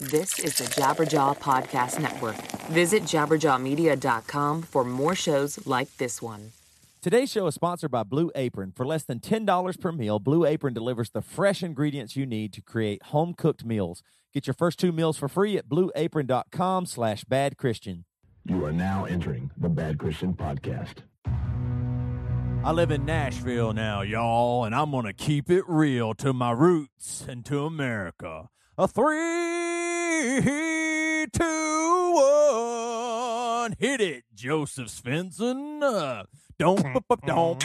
This is the Jabberjaw Podcast Network. Visit jabberjawmedia.com for more shows like this one. Today's show is sponsored by Blue Apron. For less than $10 per meal, Blue Apron delivers the fresh ingredients you need to create home-cooked meals. Get your first two meals for free at blueapron.com slash badchristian. You are now entering the Bad Christian Podcast. I live in Nashville now, y'all, and I'm going to keep it real to my roots and to America. A three, two, one. Hit it, Joseph Svensson. Uh, don't mm, bump don't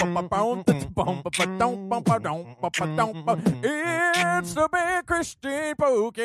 It's the big Christian Pokey.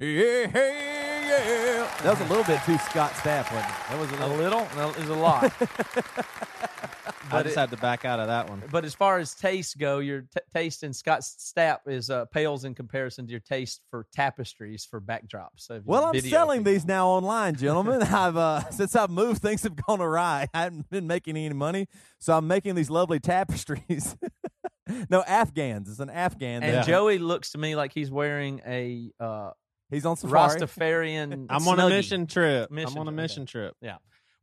Yeah, yeah. That was a little bit too Scott Stapp, wasn't it? That was a A little. little? No, there's a lot. I just it- had to back out of that one. but as far as taste go, your t- taste in Scott Stapp is uh, pales in comparison to your taste for tapestries for backdrops. So Well, I'm selling people- these now online, gentlemen. I've uh, since I've moved, things have gone awry. I haven't been making any money, so I'm making these lovely tapestries. no, Afghans. It's an Afghan. And that- Joey looks to me like he's wearing a uh, he's on safari. Rastafarian. I'm on a mission trip. Mission I'm on a trip, mission trip.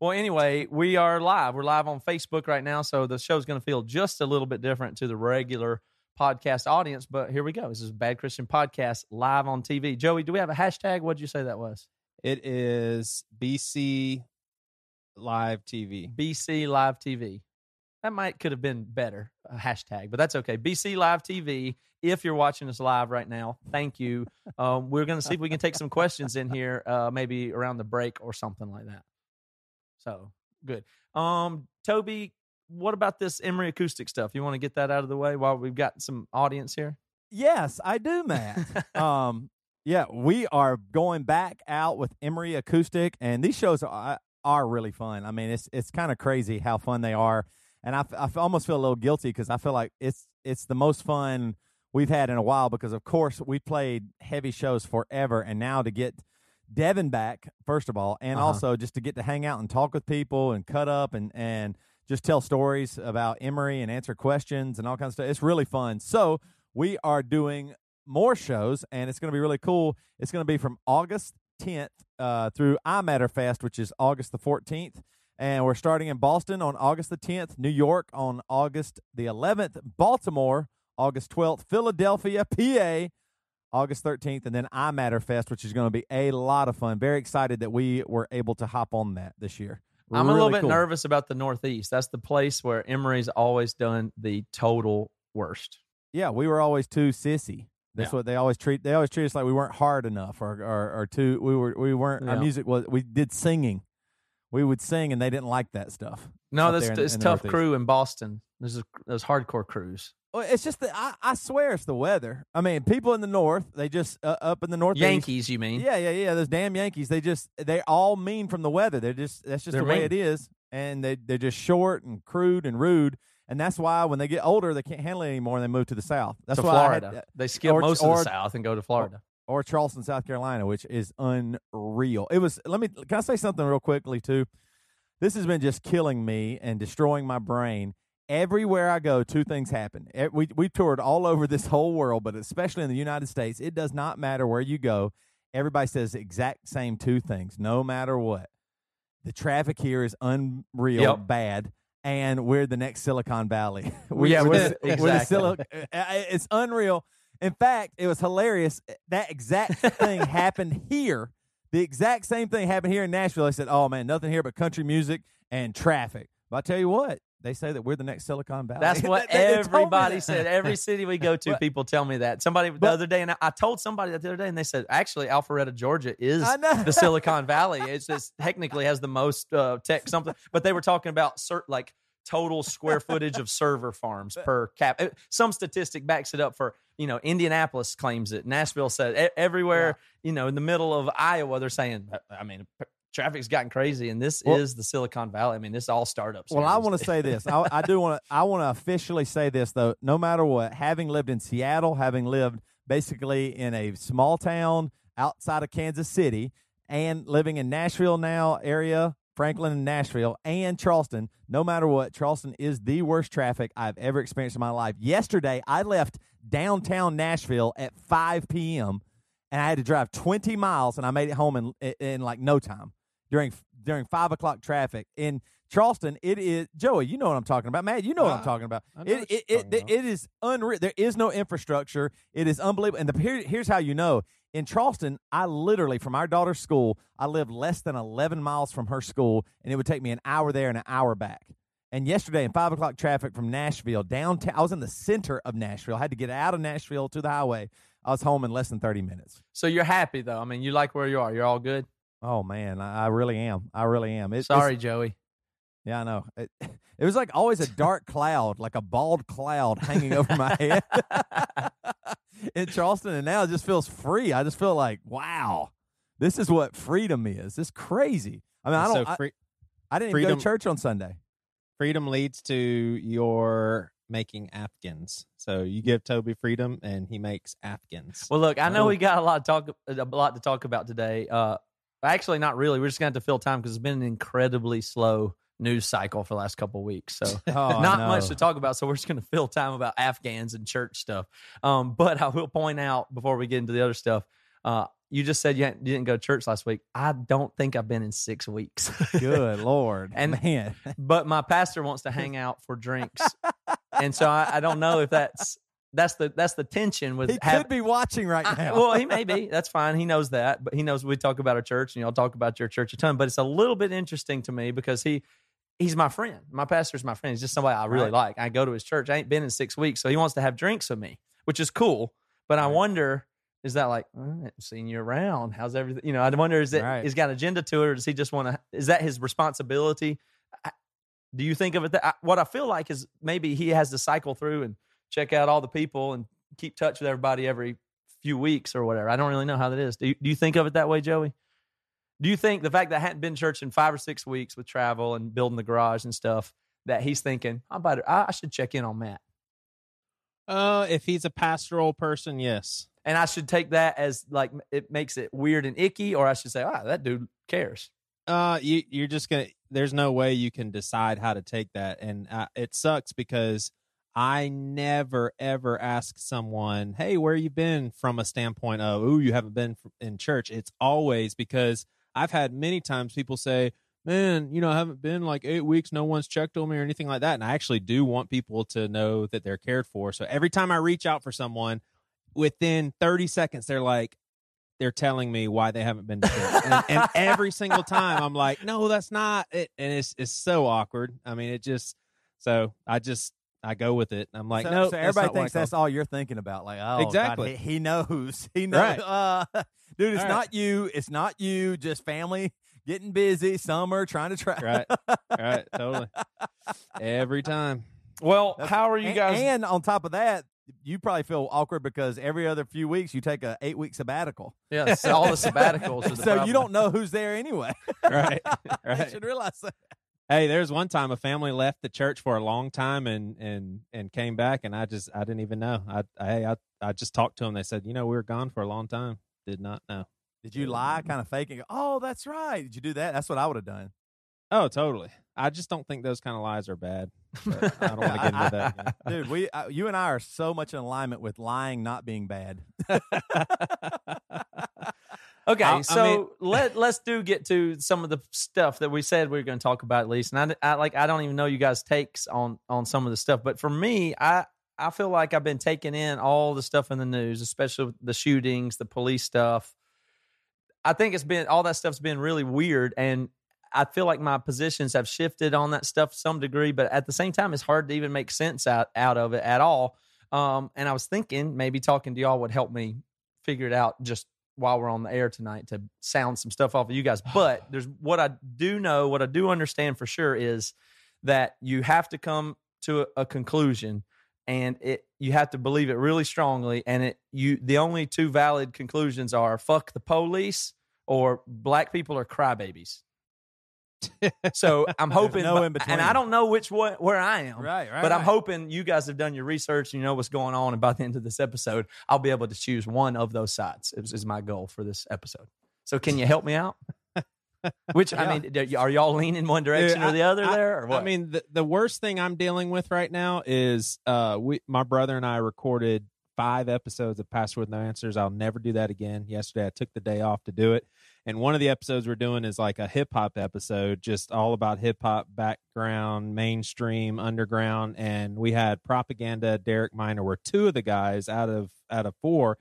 Well, anyway, we are live. We're live on Facebook right now, so the show's going to feel just a little bit different to the regular podcast audience. But here we go. This is Bad Christian Podcast live on TV. Joey, do we have a hashtag? What did you say that was? It is BC Live TV. BC Live TV. That might could have been better a hashtag, but that's okay. BC Live TV. If you're watching us live right now, thank you. Um, we're going to see if we can take some questions in here, uh, maybe around the break or something like that. So good. Um, Toby, what about this Emery acoustic stuff? You want to get that out of the way while we've got some audience here? Yes, I do, Matt. um, yeah, we are going back out with Emery Acoustic, and these shows are are really fun. I mean, it's it's kind of crazy how fun they are, and I, f- I f- almost feel a little guilty because I feel like it's it's the most fun we've had in a while because of course we played heavy shows forever, and now to get Devin back first of all, and Uh-huh. also just to get to hang out and talk with people and cut up and and just tell stories about Emery and answer questions and all kinds of stuff. It's really fun. So we are doing more shows, and it's going to be really cool. It's going to be from August 10th uh, through iMatter Fest, which is August the 14th. And we're starting in Boston on August the 10th, New York on August the 11th, Baltimore August 12th, Philadelphia, PA August 13th, and then iMatter Fest, which is going to be a lot of fun. Very excited that we were able to hop on that this year. I'm a little bit cool. nervous about the Northeast. That's the place where Emery's always done the total worst. Yeah, we were always too sissy. That's Yeah. what they always treat. They always treat us like we weren't hard enough, or or, or too. We were we weren't. Our music was. We did singing. We would sing, and they didn't like that stuff. No, that's it's tough Northeast. crew in Boston. There's a, those hardcore crews. Well, it's just that I, I swear it's the weather. I mean, people in the north, they just uh, up in the north. Yankees, you mean? Yeah, yeah, yeah. Those damn Yankees. They just they all mean from the weather. They're just that's just They're the way mean. it is, and they they're just short and crude and rude. And that's why when they get older, they can't handle it anymore, and they move to the south. That's to why I had- Florida. they skip or- most or- of the South and go to Florida. or Charleston, South Carolina, which is unreal. It was. Let me. Can I say something real quickly too? This has been just killing me and destroying my brain. Everywhere I go, two things happen. We we toured all over this whole world, but especially in the United States, it does not matter where you go. Everybody says the exact same two things, no matter what. The traffic here is unreal Yep. bad, and we're the next Silicon Valley. Yeah, we're, we're the, the- we're the exactly. Uh, It's unreal. In fact, it was hilarious. That exact thing happened here. The exact same thing happened here in Nashville. They said, "Oh man, nothing here but country music and traffic." But I tell you what, they say that we're the next Silicon Valley. That's what They- they told me everybody that. said. Every city we go to, But- people tell me that. Somebody the But- other day, and I, I told somebody that the other day, and they said, actually, Alpharetta, Georgia is I know. the Silicon Valley. It's just technically has the most uh, tech something, but they were talking about cert, like total square footage of server farms per cap. Uh, Some statistic backs it up for, you know, Indianapolis claims it. Nashville said e- everywhere, you know, in the middle of Iowa, they're saying, I mean, p- traffic's gotten crazy and this Well- is the Silicon Valley. I mean, this is all startups. Well, I want to say this. I, I do want to. I want to officially say this though. No matter what, having lived in Seattle, having lived basically in a small town outside of Kansas City, and living in Nashville now area, Franklin and Nashville, and Charleston. No matter what, Charleston is the worst traffic I've ever experienced in my life. Yesterday, I left downtown Nashville at 5 p.m. and I had to drive 20 miles, and I made it home in in, in like no time during during five o'clock traffic in Charleston. It is Joey. You know what I'm talking about, Matt. You know what I'm talking about. I It it, you're it, about. it is unreal. There is no infrastructure. It is unbelievable. And the here, here's how you know. In Charleston, I literally from our daughter's school, I live less than 11 miles from her school, and it would take me an hour there and an hour back. And yesterday, in five o'clock traffic from Nashville downtown, I was in the center of Nashville. I had to get out of Nashville to the highway. I was home in less than 30 minutes. So you're happy though. I mean, you like where you are. You're all good. Oh man, I, I really am. I really am. It, it's- Sorry, Joey. Yeah, I know. It, it was like always a dark cloud, like a bald cloud hanging over my head in Charleston, and now it just feels free. I just feel like, wow, this is what freedom is. It's crazy. I mean, I don't. so I, free, I didn't even go to church on Sunday. freedom leads to your making Afghans. So you give Toby freedom, and he makes Afghans. Well, look, I know Oh. we got a lot to talk a lot to talk about today. Uh, actually, not really. We're just going to have to fill time because it's been an incredibly slow news cycle for the last couple of weeks. So Oh, not no. much to talk about. So we're just going to fill time about Afghans and church stuff. Um, but I will point out before we get into the other stuff. Uh, you just said you, you didn't go to church last week. I don't think I've been in six weeks. Good lord, And- man, but my pastor wants to hang out for drinks, and so I, I don't know if that's that's the that's the tension with he having could be watching right I- now. well, he may be. That's fine. He knows that, but he knows we talk about our church, and y'all talk about your church a ton. But it's a little bit interesting to me because he he's my friend. My pastor's my friend. He's just somebody I really Right. like. I go to his church. I ain't been in six weeks, so he wants to have drinks with me, which is cool. But I wonder. Is that like "All right, seeing you around? How's everything? You know, I wonder is it Right. is got an agenda to it, or does he just want to? Is that his responsibility? I- Do you think of it that I, what I feel like is maybe he has to cycle through and check out all the people and keep touch with everybody every few weeks or whatever. I don't really know how that is. Do you, do you think of it that way, Joey? Do you think the fact that I hadn't been to church in five or six weeks with travel and building the garage and stuff that he's thinking I better I, I should check in on Matt uh, if he's a pastoral person, yes. and I should take that as like it makes it weird and icky, or I should say, ah, that dude cares. Uh, you you're just gonna. There's no way you can decide how to take that, and uh, it sucks because I never ever ask someone, "Hey, where you been?" From a standpoint of, "Ooh, you haven't been in church." It's always because I've had many times people say, "Man, you know, I haven't been like eight weeks. No one's checked on me or anything like that." And I actually do want people to know that they're cared for. So every time I reach out for someone, within 30 seconds, they're like, they're telling me why they haven't been to church. and, and every single time I'm like, no, that's not it. And it's it's so awkward. I mean, it just so I just I go with it. I'm like, so, no, so everybody thinks that's all you're thinking about. Like, oh, God, Exactly. he, he knows. He knows. Right. Uh, dude, it's Right. not you. It's not you. Just family getting busy. Summer trying to try. right, right, totally. Every time. Well, That's- how are you guys? And on top of that, you probably feel awkward because every other few weeks you take a eight week sabbatical. yeah, so all the sabbaticals. Are the so problem. you don't know who's there anyway. Right, You right. should realize that. Hey, there's one time a family left the church for a long time and and and came back, and I just I didn't even know. I I I, I just talked to them. They said, you know, we were gone for a long time. Did not know. Did you lie, kind of faking? Go, oh, that's right. Did you do that? That's what I would have done. Oh, totally. I just don't think those kind of lies are bad. I don't want to get into that. again. Dude, we, uh, you and I are so much in alignment with lying not being bad. Okay, I- I so mean- let let's do get to some of the stuff that we said we were going to talk about at least. And I, I like I don't even know you guys' takes on on some of the stuff, but for me, I I feel like I've been taking in all the stuff in the news, especially the shootings, the police stuff. I think it's been all that stuff's been really weird, and I feel like my positions have shifted on that stuff some degree. But at the same time, it's hard to even make sense out out of it at all. Um, and I was thinking maybe talking to y'all would help me figure it out just while we're on the air tonight to sound some stuff off of you guys. But there's what I do know, what I do understand for sure is that you have to come to a, a conclusion and it you have to believe it really strongly and it you the only two valid conclusions are fuck the police or black people are crybabies. so I'm hoping no in between. and I don't know which one where I am. Right, right. But I'm right. hoping you guys have done your research and you know what's going on. And by the end of this episode, I'll be able to choose one of those sides. Is, is my goal for this episode. So can you help me out? Which I mean, are y'all leaning one direction Dude, or the other I- there? Or what? I mean, the, the worst thing I'm dealing with right now is uh, we, my brother and I recorded five episodes of Password No Answers. I'll never do that again. Yesterday, I took the day off to do it. And one of the episodes we're doing is like a hip hop episode, just all about hip hop background, mainstream, underground. And we had propaganda, Derek Minor were two of the guys out of out of four.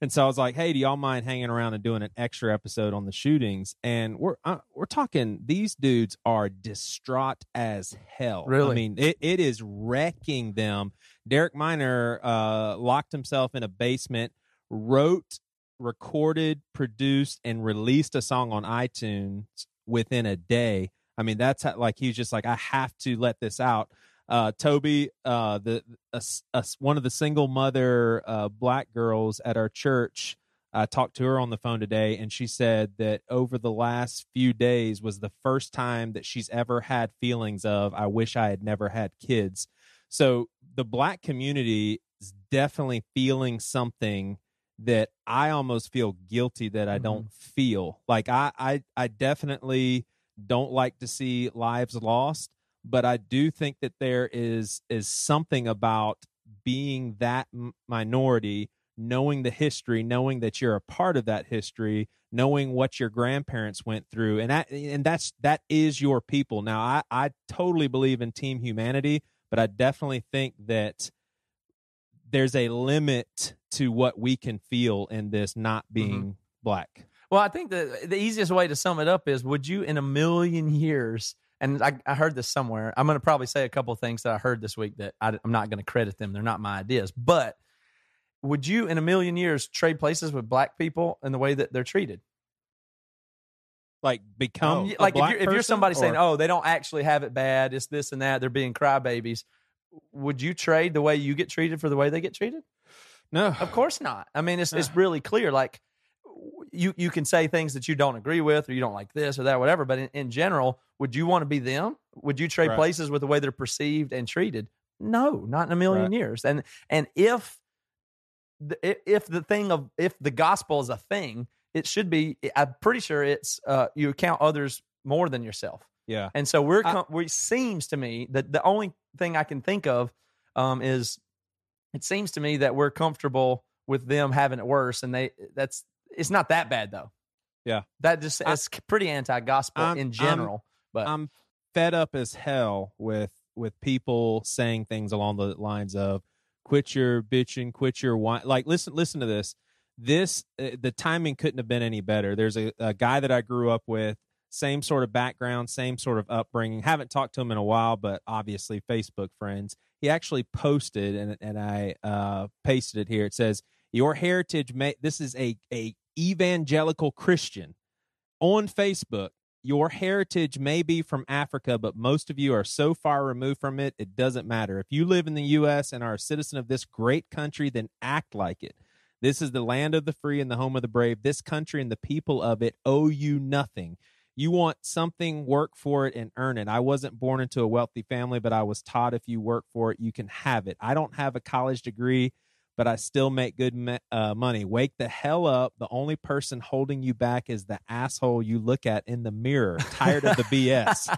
And so I was like, "Hey, do y'all mind hanging around and doing an extra episode on the shootings?" And we're uh, we're talking; these dudes are distraught as hell. Really? I mean, it, it is wrecking them. Derek Minor uh, locked himself in a basement, wrote, recorded, produced, and released a song on iTunes within a day. I mean, that's how, like he's just like, I have to let this out uh, Toby, uh, the one of the single mother uh, black girls at our church. I talked to her on the phone today, and she said that over the last few days was the first time that she's ever had feelings of "I wish I had never had kids." So the black community is definitely feeling something that I almost feel guilty that I mm-hmm. don't feel. Like I, I, I definitely don't like to see lives lost but I do think that there is is something about being that m- minority, knowing the history, knowing that you're a part of that history, knowing what your grandparents went through, and that and that's that is your people. Now, I I totally believe in team humanity, but I definitely think that there's a limit to what we can feel in this not mm-hmm. being black. Well, I think the the easiest way to sum it up is: Would you, in a million years, and I, I heard this somewhere. I'm going to probably say a couple of things that I heard this week that I, I'm not going to credit them. They're not my ideas. But would you, in a million years, trade places with black people in the way that they're treated? Like become um, a like if you're, if you're somebody saying, "Oh, they don't actually have it bad. It's this and that. They're being crybabies." Would you trade the way you get treated for the way they get treated? no, Of course not. I mean, it's it's really clear. Like you you can say things that you don't agree with, or you don't like this or that, whatever. But in, in general, would you want to be them? Would you trade Right. places with the way they're perceived and treated? No, not in a million Right. years. And and if the, if the thing of if the gospel is a thing, it should be. I'm pretty sure it's uh, you count others more than yourself. Yeah, And so we're, com- we seems to me that the only thing I can think of um, is it seems to me that we're comfortable with them having it worse, and they that's it's not that bad though. Yeah. that just it's pretty anti-gospel I'm- in I'm- general. but I'm fed up as hell with with people saying things along the lines of "quit your bitching, quit your whine." Like, listen, listen to this. This uh, the timing couldn't have been any better. There's a, a guy that I grew up with, same sort of background, same sort of upbringing. Haven't talked to him in a while, but obviously Facebook friends. He actually posted, and and I uh, pasted it here. It says, "Your heritage may." This is a a evangelical Christian on Facebook your heritage may be from Africa, but most of you are so far removed from it, it doesn't matter. If you live in the U.S. and are a citizen of this great country, then act like it. This is the land of the free and the home of the brave. This country and the people of it owe you nothing. You want something, work for it, and earn it. I wasn't born into a wealthy family, but I was taught if you work for it, you can have it. I don't have a college degree, but I still make good me- uh, money. Wake the hell up. The only person holding you back is the asshole you look at in the mirror. Tired of the BS.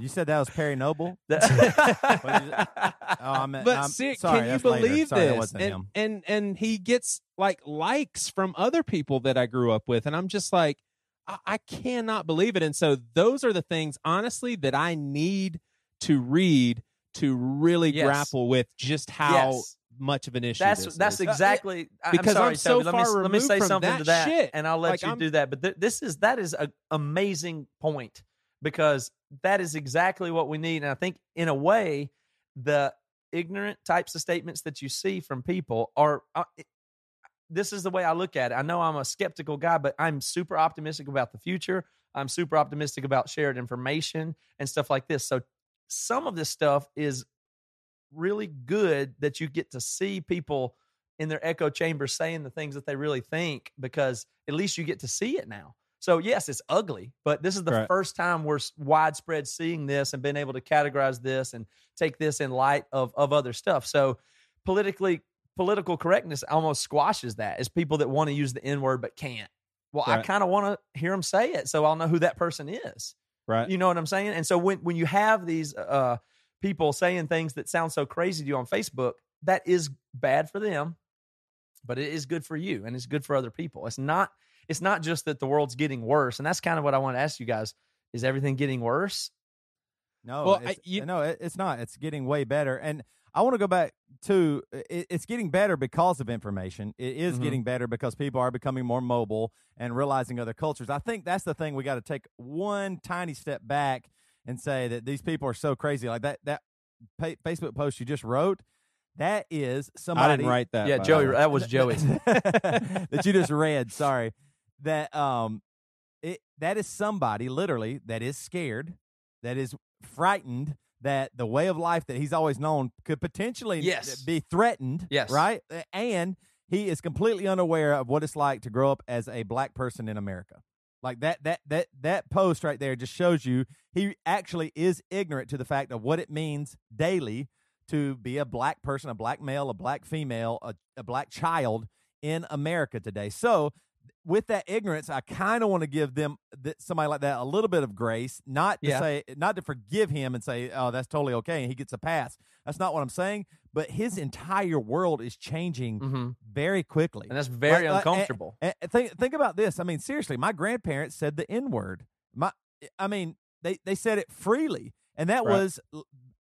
You said that was Perry Noble. That- Oh, I meant, but I'm see, sorry, can you that's later. believe Sorry, this? and, him. and and he gets like likes from other people that I grew up with, and I'm just like, I, I cannot believe it. And so those are the things, honestly, that I need to read to really Yes. grapple with just how Yes. much of an issue that's that's is. exactly I- because I'm, sorry, I'm so Toby. let me, far let me say removed from something that to that, shit. and I'll let Like, you I'm- do that. But th- this is that is an amazing point because that is exactly what we need, and I think in a way, the ignorant types of statements that you see from people are. Uh, this is the way I look at it. I know I'm a skeptical guy, but I'm super optimistic about the future. I'm super optimistic about shared information and stuff like this. So some of this stuff is really good that you get to see people in their echo chamber saying the things that they really think because at least you get to see it now. So yes, it's ugly, but this is the Right. first time we're widespread seeing this and being able to categorize this and take this in light of of other stuff. So politically political correctness almost squashes that. It's people that want to use the N word but can't. Well, I kind of want to hear them say it so I'll know who that person is. right. You know what I'm saying? And so when when you have these uh people saying things that sound so crazy to you on Facebook, that is bad for them. but it is good for you and it's good for other people. It's not it's not just that the world's getting worse, and that's kind of what I want to ask you guys: Is everything getting worse? No, Well, I- you- no, it, it's not. It's getting way better, and I want to go back to it, it's getting better because of information. It is Mhm. getting better because people are becoming more mobile and realizing other cultures. I think that's the thing we got to take one tiny step back and say that these people are so crazy. Like that that pa- Facebook post you just wrote, that is somebody I didn't write that. yeah, Joey, that was Joey. that you just read. Sorry, that um, it that is somebody literally that is scared, that is frightened that the way of life that he's always known could potentially Yes. be threatened. Yes. right, and he is completely unaware of what it's like to grow up as a black person in America. Like that that that that post right there just shows you he actually is ignorant to the fact of what it means daily to be a black person, a black male, a black female, a, a black child in America today. So, with that ignorance, I kind of want to give them th- somebody like that a little bit of grace, not to Yeah. say, not to forgive him and say, "Oh, that's totally okay," and he gets a pass. That's not what I'm saying. But his entire world is changing hmm very quickly, And that's very Like- like- uncomfortable. and and think think about this. I mean, seriously, my grandparents said the N word. My, I mean, they they said it freely, and that Right. was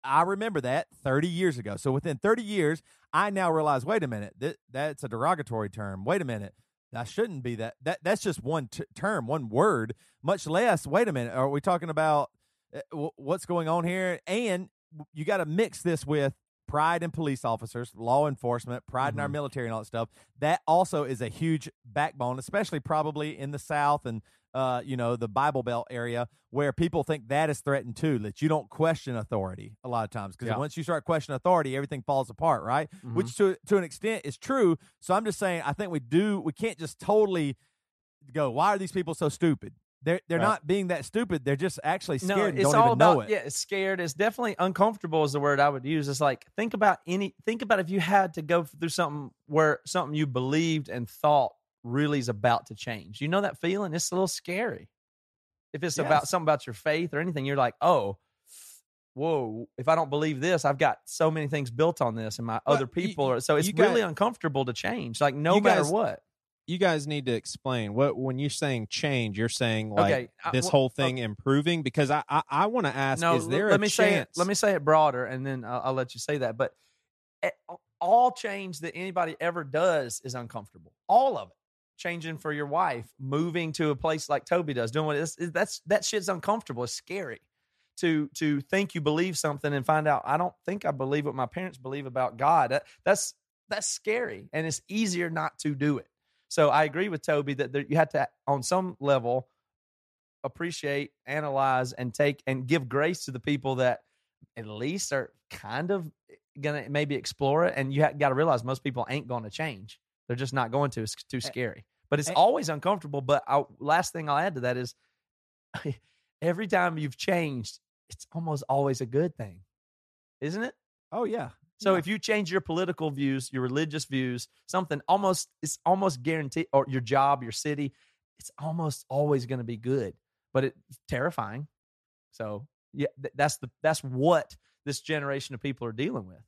I remember that thirty years ago. So within thirty years, I now realize, wait a minute, that that's a derogatory term. Wait a minute. That shouldn't be that. That that's just one t- term, one word. Much less. Wait a minute. Are we talking about uh, w- what's going on here? And you got to mix this with pride in police officers, law enforcement, pride in our Mhm. military, and all that stuff. That also is a huge backbone, especially probably in the South and uh, you know the Bible Belt area where people think that is threatened too. That you don't question authority a lot of times because Yeah. once you start questioning authority, everything falls apart, right? Mhm. Which to to an extent is true. So I'm just saying, I think we do. We can't just totally go. Why are these people so stupid? They're they're Right. not being that stupid. They're just actually scared no, it's don't all even about know it. yeah, it's scared. It's definitely uncomfortable is the word I would use. It's like think about any think about if you had to go through something where something you believed and thought really is about to change. You know that feeling? It's a little scary. If it's about something about your faith or anything, you're like, oh, whoa, if I don't believe this, I've got so many things built on this and my Well, other you- people are so it's really guys- uncomfortable to change. Like no matter guys- what. you guys need to explain what when you're saying change. You're saying like Okay, I- this whole thing improving because I I, I want to ask: no, Is there let a me chance? say it. Let me say it broader, and then I'll, I'll let you say that. But eh, all change that anybody ever does is uncomfortable. All of it. Changing for your wife, moving to a place like Toby does, doing what it is, that's that shit's uncomfortable. It's scary to to think you believe something and find out I don't think I believe what my parents believe about God. That, that's that's scary, and it's easier not to do it. So I agree with Toby that there, you have to, on some level, appreciate, analyze, and take and give grace to the people that at least are kind of eh, gonna maybe explore it. And you ha- got to realize most people ain't going to change. They're just not going to. It's too eh, scary. But it's eh always uncomfortable. But I, last thing I'll add to that is, every time you've changed, it's almost always a good thing, isn't it? Oh yeah. So Yeah. if you change your political views, your religious views, something almost it's almost guaranteed, or your job, your city, it's almost always going to be good, but it's terrifying. So yeah, th- that's the that's what this generation of people are dealing with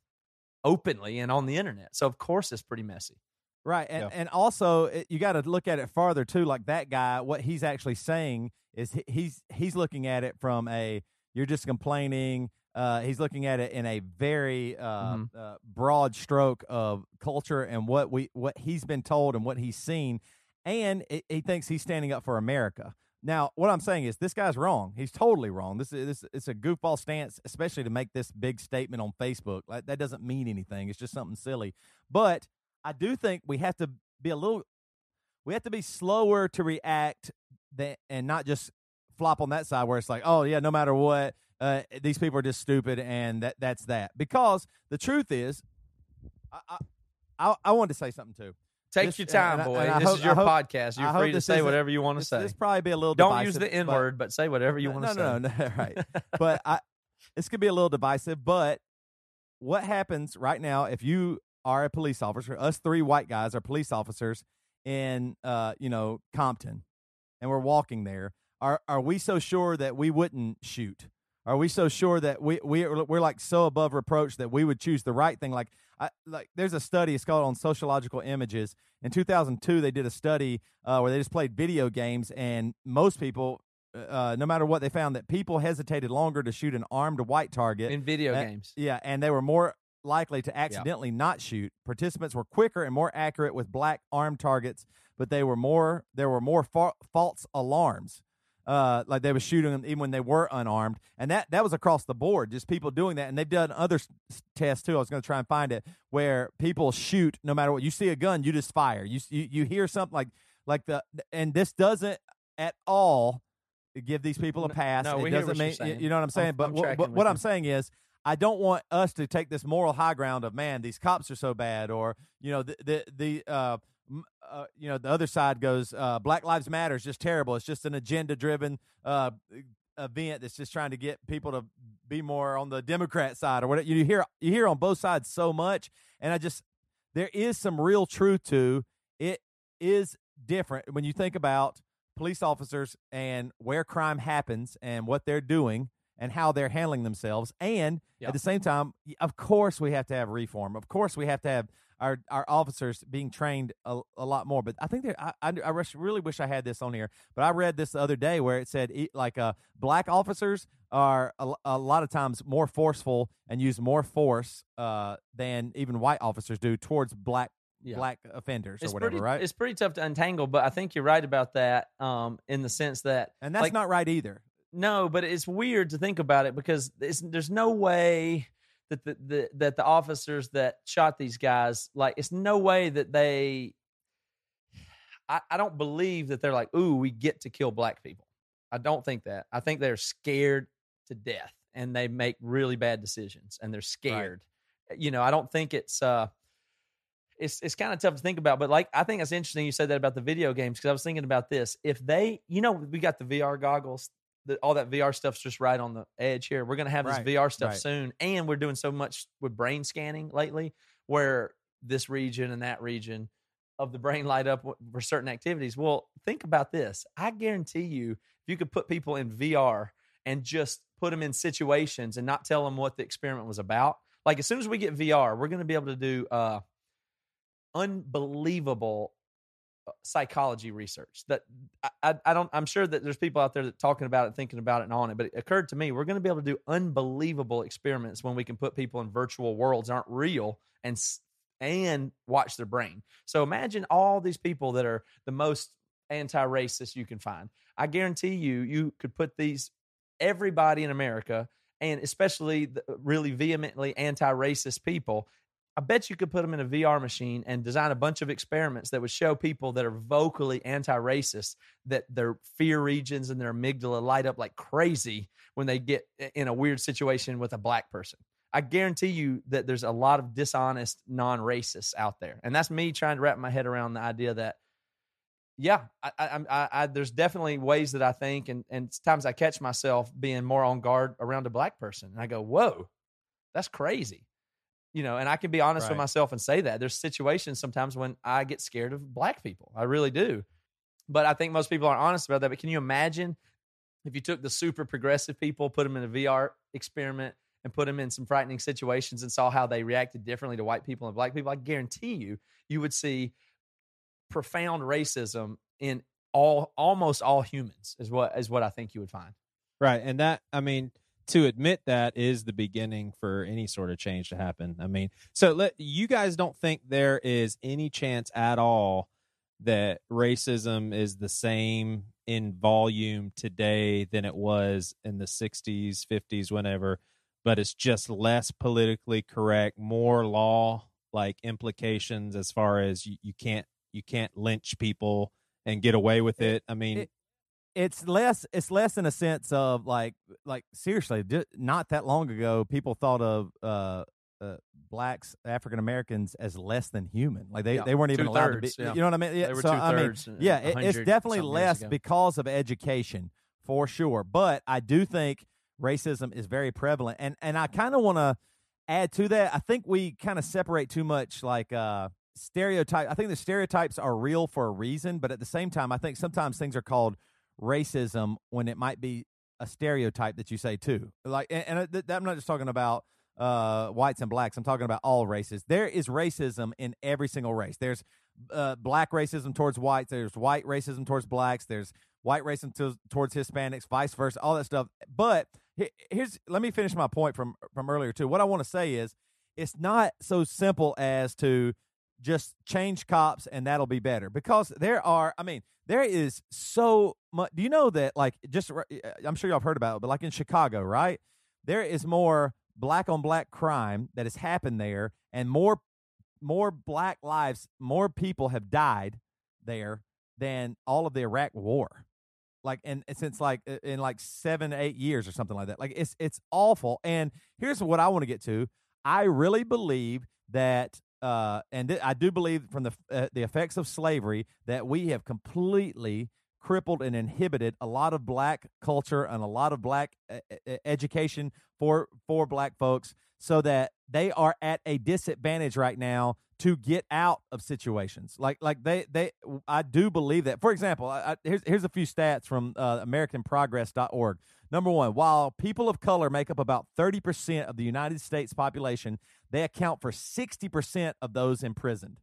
openly and on the internet. So of course it's pretty messy. Right, and Yeah. and also it, you got to look at it farther too. Like that guy, what he's actually saying is he, he's he's looking at it from a you're just complaining. Uh, he's looking at it in a very uh, Mhm. uh, broad stroke of culture and what we what he's been told and what he's seen, and it, he thinks he's standing up for America. Now, what I'm saying is this guy's wrong. He's totally wrong. This is this it's a goofball stance, especially to make this big statement on Facebook. Like that doesn't mean anything. It's just something silly. But I do think we have to be a little we have to be slower to react than, and not just flop on that side where it's like, oh yeah, no matter what, uh, these people are just stupid and that that's that. Because the truth is, I I, I, wanted to say something too. Take This- your time, boy. I this hope- is your hope- podcast. You're free to say whatever you want to say. this probably be a little Don't use the N word, but say whatever you want no, to say. no, no, no, right. but I, this could be a little divisive. But what happens right now if you are a police officer? Us three white guys are police officers in, uh, you know, Compton, and we're walking there. Are are we so sure that we wouldn't shoot? Are we so sure that we we we're like so above reproach that we would choose the right thing? Like, I, like there's a study. It's called on sociological images. In 2002, they did a study uh, where they just played video games, and most people, uh, no matter what, they found that people hesitated longer to shoot an armed white target in video Uh, games. Yeah, and they were more likely to accidentally not shoot. Participants were quicker and more accurate with black armed targets, but they were more there were more fa- false alarms. Uh, like they were shooting them even when they were unarmed, and that that was across the board. Just people doing that, and they've done other s- tests too. I was going to try and find it where people shoot no matter what. You see a gun, you just fire. You you, you hear something like like the and this doesn't at all give these people a pass. no, it we hear doesn't mean you know what I'm saying. I'm- but I'm what, tracking what. I'm saying is I don't want us to take this moral high ground of man, these cops are so bad, or you know the the the uh, uh you know the other side goes uh, Black Lives Matter is just terrible. It's just an agenda driven uh event that's just trying to get people to be more on the Democrat side or whatever. You hear you hear on both sides so much, and I just there is some real truth to it. Is different when you think about police officers and where crime happens and what they're doing and how they're handling themselves. And Yeah. at the same time, of course, we have to have reform. Of course, we have to have our, our officers being trained a, a lot more. But I think there, I, I, I really wish I had this on here. But I read this the other day where it said like uh, black officers are a, a lot of times more forceful and use more force uh, than even white officers do towards black Yeah. black offenders It's or whatever, pretty, right? It's pretty tough to untangle, but I think you're right about that. Um, in the sense that And that's like- not right either. No, but it's weird to think about it because there's no way that the, the that the officers that shot these guys like it's no way that they. I, I don't believe that they're like, ooh, we get to kill black people. I don't think that. I think they're scared to death and they make really bad decisions and they're scared. You know, I don't think it's uh it's it's kind of tough to think about, but like I think it's interesting you said that about the video games because I was thinking about this. If they, you know, we got the VR goggles, the, all that VR stuff's just right on the edge here. We're gonna have Right, this VR stuff right. soon, and we're doing so much with brain scanning lately, where this region and that region of the brain light up for certain activities. Well, think about this. I guarantee you, if you could put people in VR and just put them in situations and not tell them what the experiment was about, like as soon as we get VR, we're going to be able to do uh, unbelievable psychology research that I, I, don't i'm sure that there's people out there that talking about it thinking about it and on it but it occurred to me we're going to be able to do unbelievable experiments when we can put people in virtual worlds aren't real and and watch their brain. So imagine all these people that are the most anti-racist you can find. I guarantee you you could put these everybody in america and especially really vehemently anti-racist people I bet you could put them in a VR machine and design a bunch of experiments that would show people that are vocally anti-racist that their fear regions and their amygdala light up like crazy when they get in a weird situation with a black person. I guarantee you that there's a lot of dishonest non-racists out there, and that's me trying to wrap my head around the idea that, yeah, I, I, I, there's definitely ways that I think, and and times I catch myself being more on guard around a black person, and I go, whoa, that's crazy you know, and I can be honest with myself and say that there's situations sometimes when I get scared of black people. I really do. But I think most people aren't honest about that. But can you imagine if you took the super progressive people, put them in a VR experiment, and put them in some frightening situations and saw how they reacted differently to white people and black people? I guarantee you, you would see profound racism in all almost all humans. Is what is what I think you would find. Right. And that, I mean, to admit that is the beginning for any sort of change to happen. I mean, so let you guys don't think there is any chance at all that racism is the same in volume today than it was in the 60s, 50s, whenever, but it's just less politically correct, more law like implications as far as you, you can't you can't lynch people and get away with it. I mean, it- it's less it's less in a sense of like like seriously not that long ago people thought of uh, uh blacks african americans as less than human like they, Yeah. they weren't even allowed to be yeah. you know what i mean yeah, They were so i mean uh, yeah it, it's definitely less because of education for sure but i do think racism is very prevalent and and i kind of want to add to that i think we kind of separate too much like uh stereotype i think the stereotypes are real for a reason but at the same time i think sometimes things are called racism when it might be a stereotype that you say too. Like, and, and uh, I'm not just talking about uh, whites and blacks. I'm talking about all races. There is racism in every single race. There's uh, black racism towards whites. There's white racism towards blacks. There's white racism to, towards Hispanics, vice versa, all that stuff. But here's let me finish my point from from earlier too. What I want to say is it's not so simple as to just change cops and that'll be better because there are i mean there is so much do you know that like just uh, i'm sure y'all have heard about it but like in chicago right there is more black on black crime that has happened there and more more black lives more people have died there than all of the iraq war. Like and since like in like seven eight years or something like that. Like it's it's awful and here's what i want to get to. I really believe that uh, and th- I do believe from the uh, the effects of slavery that we have completely crippled and inhibited a lot of black culture and a lot of black education for for black folks so that they are at a disadvantage right now to get out of situations. Like like they they I do believe that. For example I, I, here's here's a few stats from uh, americanprogress.org number 1 while people of color make up about 30% of the United States population they account for 60% of those imprisoned.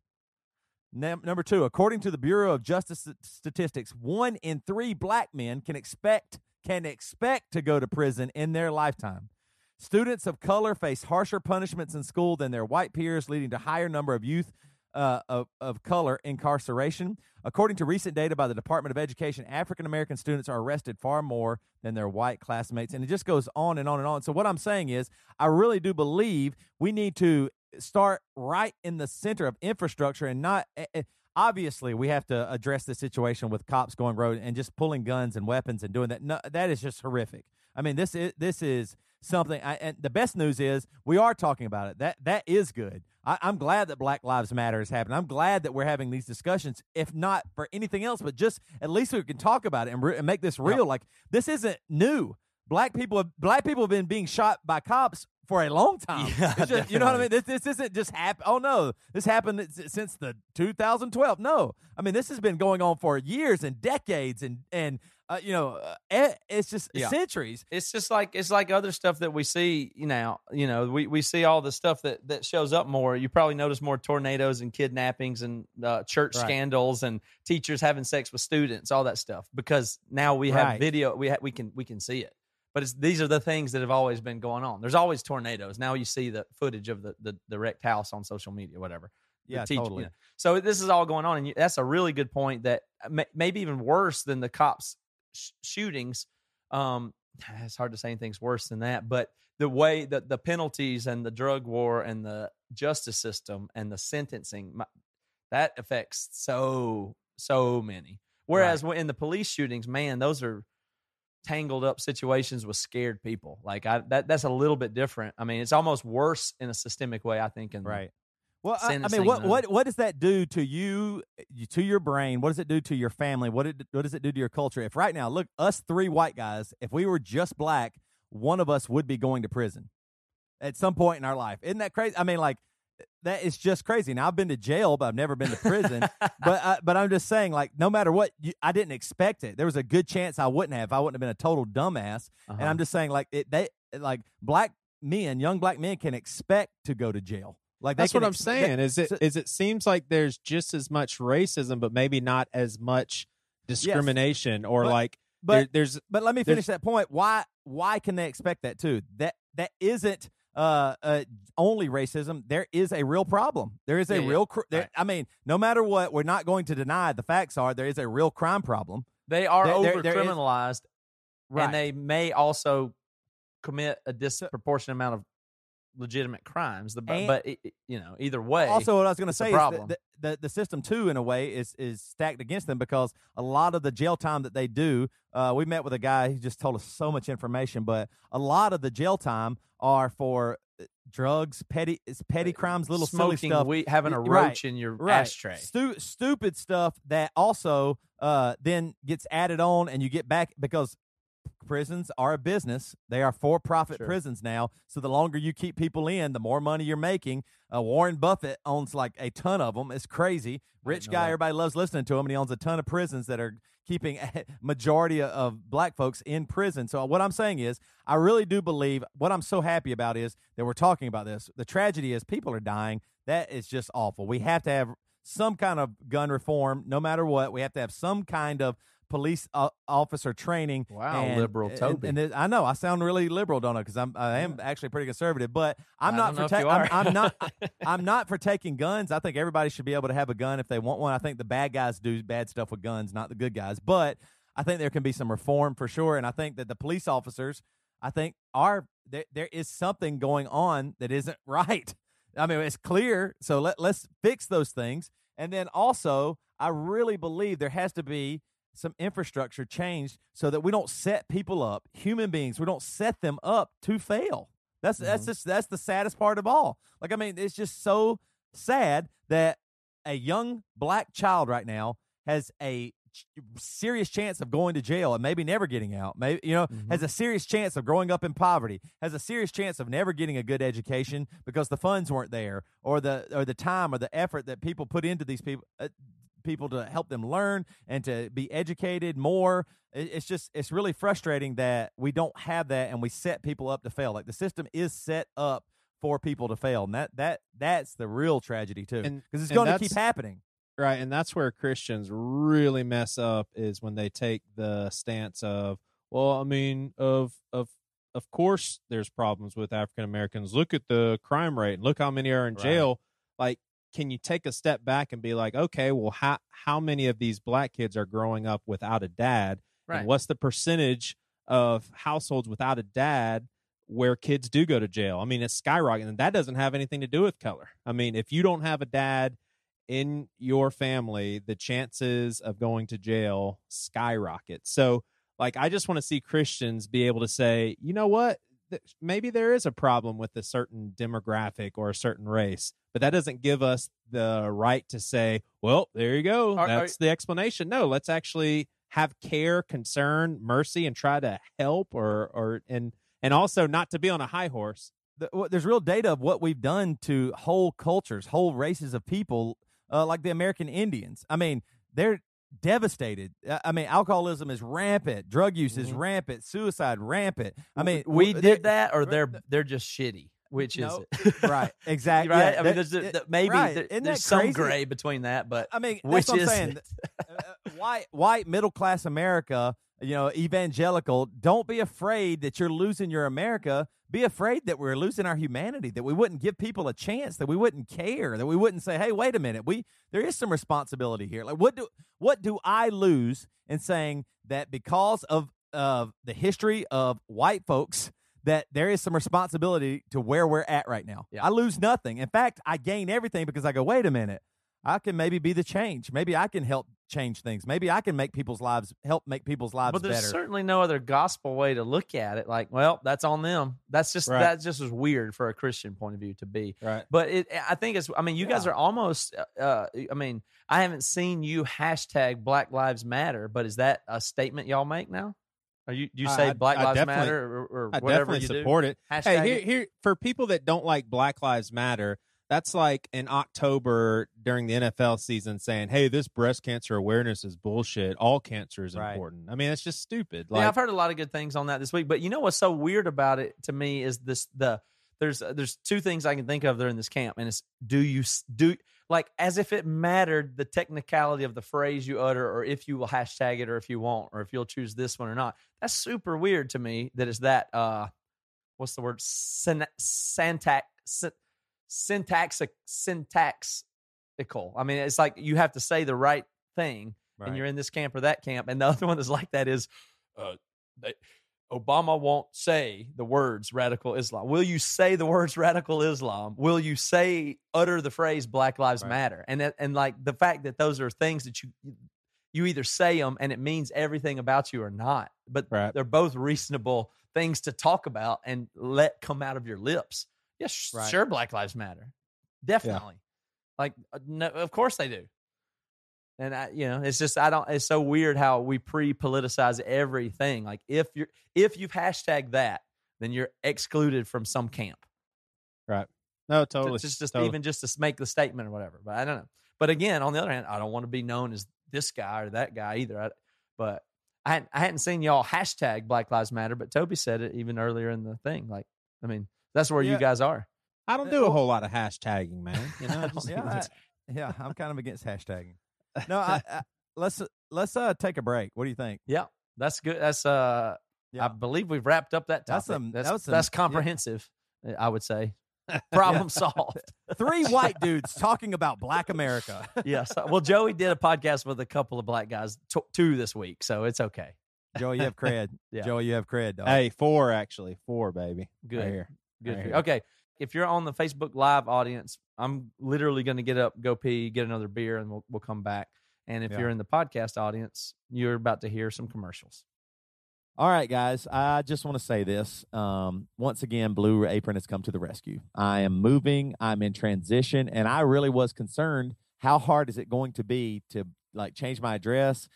Number two, according to the Bureau of Justice Statistics, one in three black men can expect can expect to go to prison in their lifetime. Students of color face harsher punishments in school than their white peers, leading to higher number of youth uh, of, of color incarceration. According to recent data by the Department of Education, African American students are arrested far more than their white classmates. And it just goes on and on and on. So, what I'm saying is, I really do believe we need to start right in the center of infrastructure and not. eh, eh, Obviously, we have to address the situation with cops going road and just pulling guns and weapons and doing that. No, that is just horrific. I mean, this is this is something. I, and the best news is we are talking about it. That that is good. I, I'm glad that Black Lives Matter is happening. I'm glad that we're having these discussions. If not for anything else, but just at least we can talk about it and, re- and make this real. Like this isn't new. Black people, have, black people have been being shot by cops for a long time. Yeah, just- you know what I mean? This, this isn't just happen. Oh no, this happened since the 2012. No, I mean this has been going on for years and decades, and and uh, you know, uh, eh, it's just Yeah. centuries. it's just like it's like other stuff that we see you know you know we, we see all the stuff that that shows up more you probably notice more tornadoes and kidnappings and uh, church Right. scandals and teachers having sex with students all that stuff because now we have Right. video we ha- we can we can see it but it's, these are the things that have always been going on there's always tornadoes now you see the footage of the the, the wrecked house on social media whatever Yeah, teach- you totally. know. so this is all going on and you, that's a really good point that uh, may, maybe even worse than the cops sh- shootings um it's hard to say anything's worse than that but the way that the penalties and the drug war and the justice system and the sentencing my, that affects so so many. Whereas when in the police shootings man those are tangled up situations with scared people. Like I, that that's a little bit different. I mean it's almost worse in a systemic way i think in Right. Well, I, I mean, what what what does that do to you, to your brain? What does it do to your family? What it, what does it do to your culture? If right now, look, us three white guys, if we were just black, one of us would be going to prison at some point in our life. Isn't that crazy? I mean, like that is just crazy. Now I've been to jail, but I've never been to prison. but uh, but I'm just saying, like, no matter what, you, I didn't expect it. There was a good chance I wouldn't have. I wouldn't have been a total dumbass. Uh-huh. And I'm just saying, like, it, they like black men, young black men can expect to go to jail. Like That's what I'm ex- saying. they- Is it so- is it seems like there's just as much racism, but maybe not as much discrimination or But- like but there, there's But let me finish that point. Why why can they expect that too? That that isn't uh, uh only racism. There is a real problem. There is a Yeah, real. Cr- there, Right. I mean, no matter what, we're not going to deny the facts are there is a real crime problem. they are over criminalized and they may also commit a disproportionate amount of legitimate crimes. The, And- but it, you know, either way, also, what I was going to say is the, the the system too, in a way, is is stacked against them because a lot of the jail time that they do. Uh, we met with a guy who just told us so much information, but a lot of the jail time are for uh, drugs, petty it's petty crimes, little smoking silly stuff. weed, having a Y- right, roach in your right. ashtray. Stu- stupid stuff that also uh, then gets added on, and you get back because prisons are a business. They are for-profit Sure. prisons now. So the longer you keep people in, the more money you're making. Uh, Warren Buffett owns like a ton of them. It's crazy. Rich guy, that. everybody loves listening to him, and he owns a ton of prisons that are keeping a majority of black folks in prison. So what I'm saying is, I really do believe what I'm so happy about is that we're talking about this. The tragedy is people are dying. That is just awful. We have to have some kind of gun reform, no matter what. We have to have some kind of police uh, officer training. Wow, and, liberal and- Toby. And, it- I know I sound really liberal, don't I? Because I'm I am actually pretty conservative, but I'm I not for ta- I'm. I'm not I'm not for taking guns. I think everybody should be able to have a gun if they want one. I think the bad guys do bad stuff with guns, not the good guys. But I think there can be some reform for sure. And I think that the police officers, I think, are there, there is something going on that isn't right. I mean, it's clear. So let, let's fix those things. And then also, I really believe there has to be some infrastructure changed so that we don't set people up, human beings, we don't set them up to fail. That's that's just that's the saddest part of all. Like I mean, it's just so sad that a young black child right now has a ch- serious chance of going to jail and maybe never getting out. Maybe you know has a serious chance of growing up in poverty. Has a serious chance of never getting a good education because the funds weren't there, or the or the time or the effort that people put into these people. Uh, people to help them learn and to be educated more it's just it's really frustrating that we don't have that and we set people up to fail like the system is set up for people to fail and that that that's the real tragedy too because it's going to keep happening Right, and that's where Christians really mess up is when they take the stance of, well, I mean, of of of course there's problems with African Americans. Look at the crime rate. Look how many are in Right. jail. Like, can you take a step back and be like, okay, well, how how many of these black kids are growing up without a dad? Right. And what's the percentage of households without a dad where kids do go to jail? I mean, it's skyrocketing, and that doesn't have anything to do with color. I mean, if you don't have a dad in your family, the chances of going to jail skyrocket. So, like, I just want to see Christians be able to say, you know what? Th- Maybe there is a problem with a certain demographic or a certain race, but that doesn't give us the right to say, well, there you go. Are- are- That's the explanation. No, let's actually have care, concern, mercy, and try to help or, or, and, and also not to be on a high horse. there's real data of what we've done to whole cultures, whole races of people, uh, like the American Indians. I mean, they're devastated. Uh, I mean, alcoholism is rampant, drug use is Mhm. rampant, suicide rampant. I mean, we w- did that, or they're- they're they're just shitty. Which No, is it? right, exactly. right? yeah, I mean, there's a, it- maybe right. there- there's some crazy? gray between that, but I mean, which what I'm is saying. uh, uh, white white middle class America, you know, evangelical, don't be afraid that you're losing your America. Be afraid that we're losing our humanity, that we wouldn't give people a chance, that we wouldn't care, that we wouldn't say, "Hey, wait a minute. We there is some responsibility here." Like what do what do I lose in saying that because of of the history of white folks that there is some responsibility to where we're at right now. Yeah. I lose nothing. In fact, I gain everything because I go, "Wait a minute. I can maybe be the change. Maybe I can help change things. Maybe I can make people's lives help make people's lives But there's better. certainly no other gospel way to look at it. Like, well, that's on them. That's just Right. that just is weird for a Christian point of view to be. Right. But it, I think it's. I mean, you guys are almost. Uh, I mean, I haven't seen you hashtag Black Lives Matter, but is that a statement y'all make now? Are you you say I- Black I Lives Matter or, or I whatever definitely you do? support it. Hashtag Hey, here, here for people that don't like Black Lives Matter, that's like in October during the NFL season saying, "Hey, this breast cancer awareness is bullshit. All cancer is Right. important." I mean, it's just stupid. Like, yeah, I've heard a lot of good things on that this week. But you know what's so weird about it to me is this: the there's there's two things I can think of there in this camp, and it's do you do like as if it mattered the technicality of the phrase you utter, or if you will hashtag it, or if you won't, or if you'll choose this one or not. That's super weird to me. That it's that uh, what's the word? Syn- syntax syn- syntaxic syntaxical. I mean, it's like you have to say the right thing Right. and you're in this camp or that camp. And the other one that's like that is uh, they, Obama won't say the words radical Islam. Will you say the words radical Islam? Will you say utter the phrase Black Lives Right. Matter? And that, and like the fact that those are things that you you either say them and it means everything about you or not. But Right. they're both reasonable things to talk about and let come out of your lips. Yes, Right. sure, Black Lives Matter, definitely. Like, uh, no, of course they do. And I, you know, it's just I don't. It's so weird how we pre-politicize everything. Like if you're if you've hashtagged that, then you're excluded from some camp. Right. No, totally. Just just totally. even just to make the statement or whatever. But I don't know. But again, on the other hand, I don't want to be known as this guy or that guy either. I, But I hadn't, I hadn't seen y'all hashtag Black Lives Matter, but Toby said it even earlier in the thing. Like, I mean, that's where Yeah. you guys are. I don't do a oh. whole lot of hashtagging, man. You know, oh, I just- Yeah, I, yeah, I'm kind of against hashtagging. No, I, I, let's let's uh take a break. What do you think? Yeah, that's good. That's uh, Yeah. I believe we've wrapped up that topic. That's some- that's that was some- that's yeah. comprehensive. I would say. Problem solved. Three white dudes talking about Black America. yes. Well, Joey did a podcast with a couple of black guys, t- two this week, so it's okay. Joey, you have cred. Yeah. Joey, you have cred. Dog. hey, four actually, four baby. Good. Right here. Good. Right here. Okay. If you're on the Facebook Live audience, I'm literally going to get up, go pee, get another beer, and we'll, we'll come back. And if Yeah. you're in the podcast audience, you're about to hear some commercials. All right, guys. I just want to say this. Um, once again, Blue Apron has come to the rescue. I am moving. I'm in transition, and I really was concerned. How hard is it going to be to like change my address?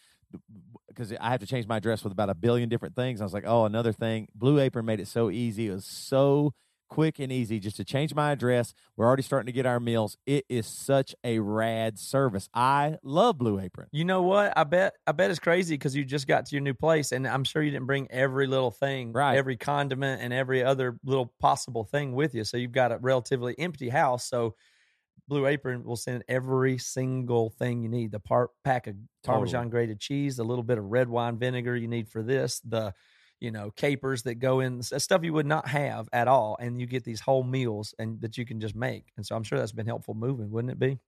Because I have to change my address with about a billion different things. I was like, oh, another thing. Blue Apron made it so easy. It was so quick and easy just to change my address. We're already starting to get our meals. It is such a rad service. I love Blue Apron. You know what? I bet I bet it's crazy because you just got to your new place, and I'm sure you didn't bring every little thing, Right. every condiment, and every other little possible thing with you. So you've got a relatively empty house. So Blue Apron will send every single thing you need: the part pack of Parmesan grated cheese, a little bit of red wine vinegar you need for this, the you know capers that go in stuff you would not have at all, and you get these whole meals and that you can just make. And so I'm sure that's been helpful moving, wouldn't it be?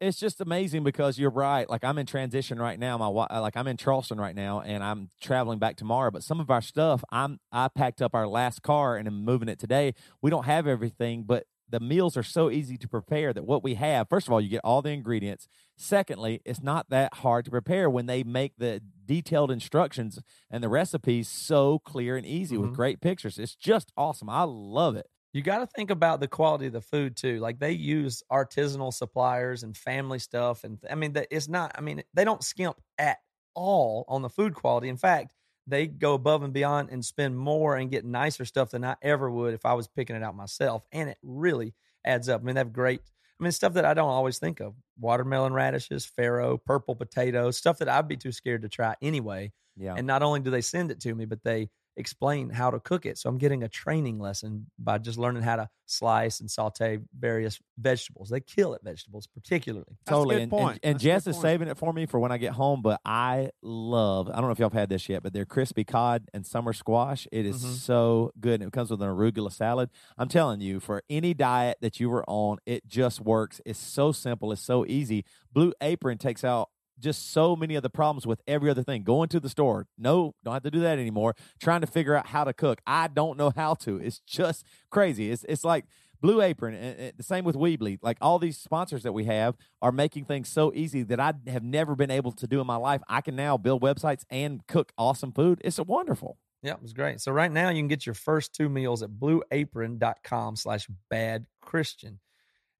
it's just amazing because you're right. Like I'm in transition right now. My like I'm in Charleston right now, and I'm traveling back tomorrow. But some of our stuff, I'm I packed up our last car and I'm moving it today. We don't have everything, but the meals are so easy to prepare that what we have. First of all, you get all the ingredients. Secondly, it's not that hard to prepare when they make the detailed instructions and the recipes so clear and easy with Mhm. great pictures. It's just awesome. I love it. You got to think about the quality of the food too. Like they use artisanal suppliers and family stuff, and I mean, it's not. I mean, they don't skimp at all on the food quality. In fact, they go above and beyond and spend more and get nicer stuff than I ever would if I was picking it out myself. And it really adds up. I mean, they have great. I mean, stuff that I don't always think of: watermelon radishes, farro, purple potatoes, stuff that I'd be too scared to try anyway. Yeah. And not only do they send it to me, but they explain how to cook it. So I'm getting a training lesson by just learning how to slice and saute various vegetables. They kill at vegetables, particularly. That's a totally. good and, point. and, and That's good Jess is point. saving it for me for when I get home. But I love. I don't know if y'all have had this yet, but they're crispy cod and summer squash. It is Mhm. so good. And it comes with an arugula salad. I'm telling you, for any diet that you were on, it just works. It's so simple. It's so easy. Blue Apron takes out just so many of the problems with every other thing. Going to the store, no, don't have to do that anymore. Trying to figure out how to cook, I don't know how to. It's just crazy. It's it's like Blue Apron, and, and the same with Weebly. Like all these sponsors that we have are making things so easy that I have never been able to do in my life. I can now build websites and cook awesome food. It's wonderful. Yeah, it was great. So right now you can get your first two meals at blueapron.com slash bad Christian.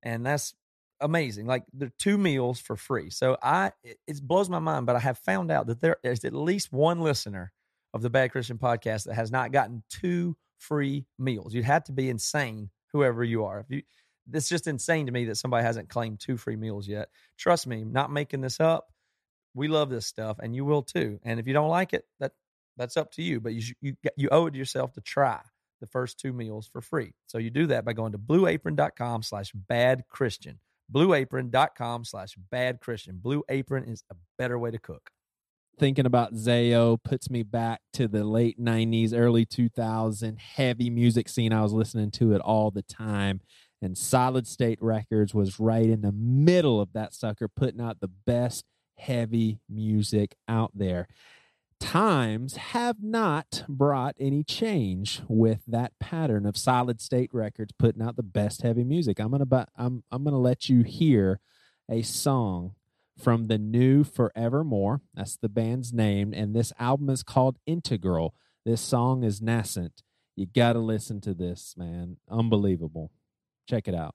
And that's amazing. Like they're two meals for free. So I it, it blows my mind, but I have found out that there is at least one listener of the Bad Christian podcast that has not gotten two free meals. You'd have to be insane, whoever you are. If you it's just insane to me that somebody hasn't claimed two free meals yet. Trust me, not making this up. We love this stuff, and you will too. And if you don't like it, that that's up to you. But you you you owe it to yourself to try the first two meals for free. So you do that by going to blueapron.com slash bad Christian. Blueapron.com slash bad Christian. Blue Apron is a better way to cook. thinking about Zao puts me back to the late 90s, early 2000 heavy music scene. I was listening to it all the time. And Solid State Records was right in the middle of that sucker, putting out the best heavy music out there. Times have not brought any change with that pattern of Solid State Records putting out the best heavy music. I'm gonna, bu- I'm, I'm gonna let you hear a song from the new Forevermore. That's the band's name. And this album is called Integral. This song is nascent. You got to listen to this, man. Unbelievable. Check it out.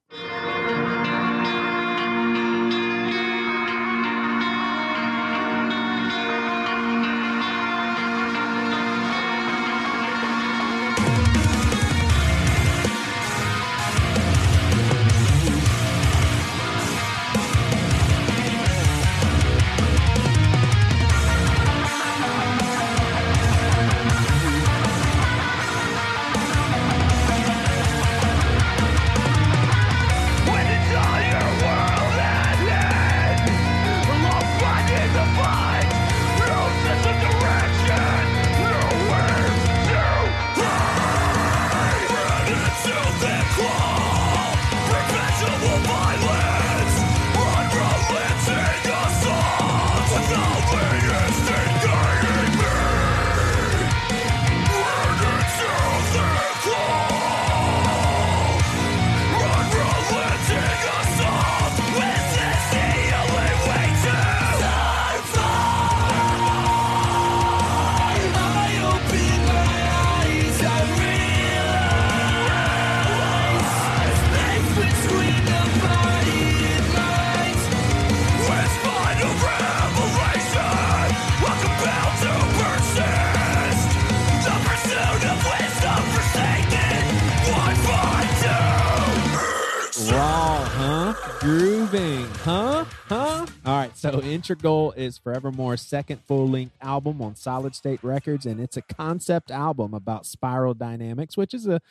Driving, huh? Huh? All right, so Integral is Forevermore's second full length album on Solid State Records, and it's a concept album about spiral dynamics, which is a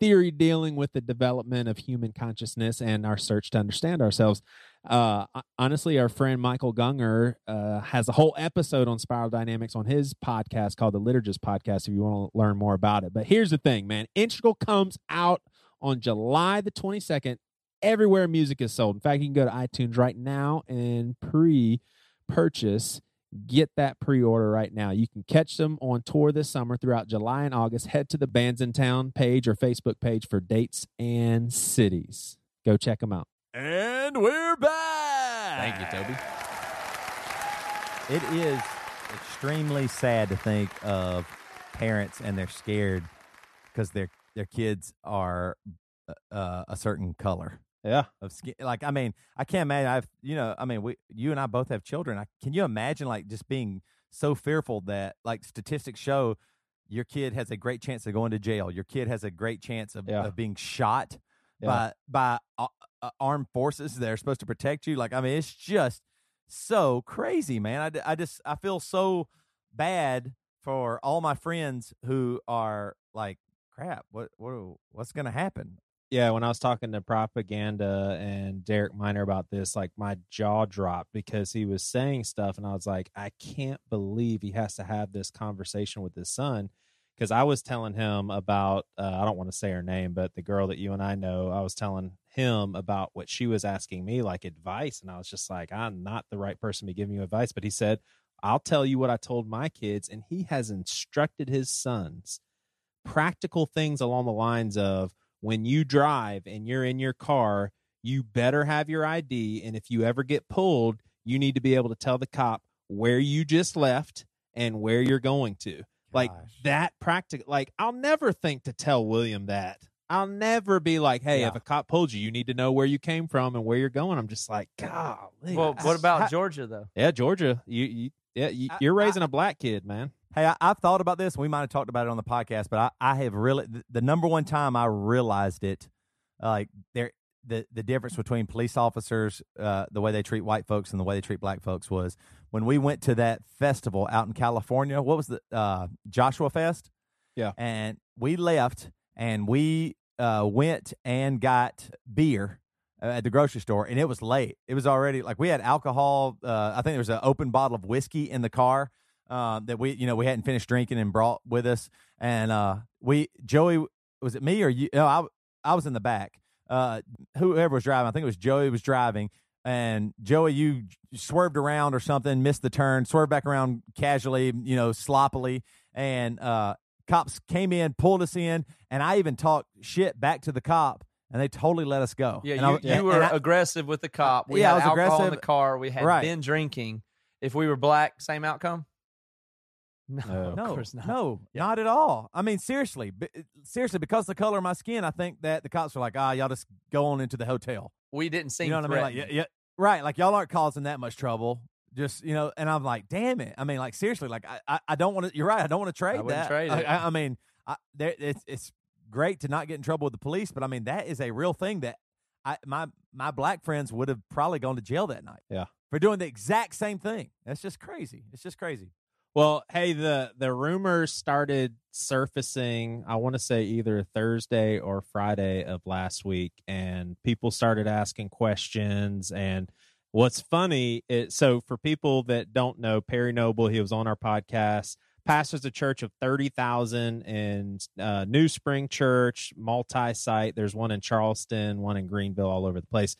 theory dealing with the development of human consciousness and our search to understand ourselves. Uh, honestly, our friend Michael Gungor uh, has a whole episode on spiral dynamics on his podcast called the Liturgist Podcast if you want to learn more about it. But here's the thing, man Integral comes out on July the 22nd everywhere music is sold. In fact, you can go to iTunes right now and pre purchase. Get that pre order right now. You can catch them on tour this summer throughout July and August. Head to the Bands in Town page or Facebook page for dates and cities. Go check them out. And we're back. Thank you, Toby. It is extremely sad to think of parents and they're scared because their their kids are uh, a certain color Yeah. of skin. Like, I mean, I can't imagine. I've, you know, I mean, we, you and I both have children. I, can you imagine, like, just being so fearful that, like, statistics show your kid has a great chance of going to jail. Your kid has a great chance of, Yeah. of being shot Yeah. by by uh, uh, armed forces that are supposed to protect you. Like, I mean, it's just so crazy, man. I, I just I feel so bad for all my friends who are like, crap. What what what's gonna happen? Yeah, when I was talking to propaganda and Derek Minor about this, like my jaw dropped because he was saying stuff, and I was like, I can't believe he has to have this conversation with his son. Because I was telling him about, uh, I don't want to say her name, but the girl that you and I know, I was telling him about what she was asking me, like advice. And I was just like, I'm not the right person to giving you advice. But he said, I'll tell you what I told my kids. And he has instructed his sons practical things along the lines of when you drive and you're in your car, you better have your ID. And if you ever get pulled, you need to be able to tell the cop where you just left and where you're going to. Like that practical. Like I'll never think to tell William that. I'll never be like, hey, Yeah. if a cop pulled you, you need to know where you came from and where you're going. I'm just like, golly. Well, what about How- Georgia though? yeah, Georgia? You, you yeah, you, I- you're raising a black kid, man. Hey, I, I've thought about this. We might have talked about it on the podcast, but I, I have really the, the number one time I realized it, uh, like there the the difference between police officers, uh, the way they treat white folks and the way they treat black folks was when we went to that festival out in California. What was the uh, Joshua Fest? Yeah. and we left and we uh, went and got beer uh, at the grocery store, and it was late. It was already like we had alcohol. Uh, I think there was an open bottle of whiskey in the car uh, that we, you know, we hadn't finished drinking and brought with us. And uh, we, Joey, was it me or you? No, I, I was in the back. Uh, whoever was driving, I think it was Joey was driving. And Joey, you swerved around or something, missed the turn, swerved back around casually, you know, sloppily. And uh, cops came in, pulled us in, and I even talked shit back to the cop, and they totally let us go. Yeah, And you, I- you were I- aggressive with the cop. We Yeah, I had was alcohol in the car. We had Right. been drinking. If we were black, same outcome. No, No. of no, course not. no, not at all. I mean, seriously, b- seriously, because of the color of my skin, I think that the cops were like, ah, y'all just go on into the hotel. we didn't seem you know what I mean? Like, yeah, yeah, right. Like y'all aren't causing that much trouble. Just you know, and I'm like, damn it. I mean, like seriously, like I, I, I don't want to. You're right. I don't want to trade I that. trade I, it. I, I mean, I, there, it's it's great to not get in trouble with the police, but I mean, that is a real thing that I my my black friends would have probably gone to jail that night. Yeah. for doing the exact same thing. That's just crazy. It's just crazy. Well, hey, the the rumors started surfacing. I want to say either Thursday or Friday of last week, and people started asking questions. And what's funny it, so for people that don't know, Perry Noble, he was on our podcast. Pastors a church of thirty thousand in uh, New Spring Church, multi-site. There's one in Charleston, one in Greenville, all over the place.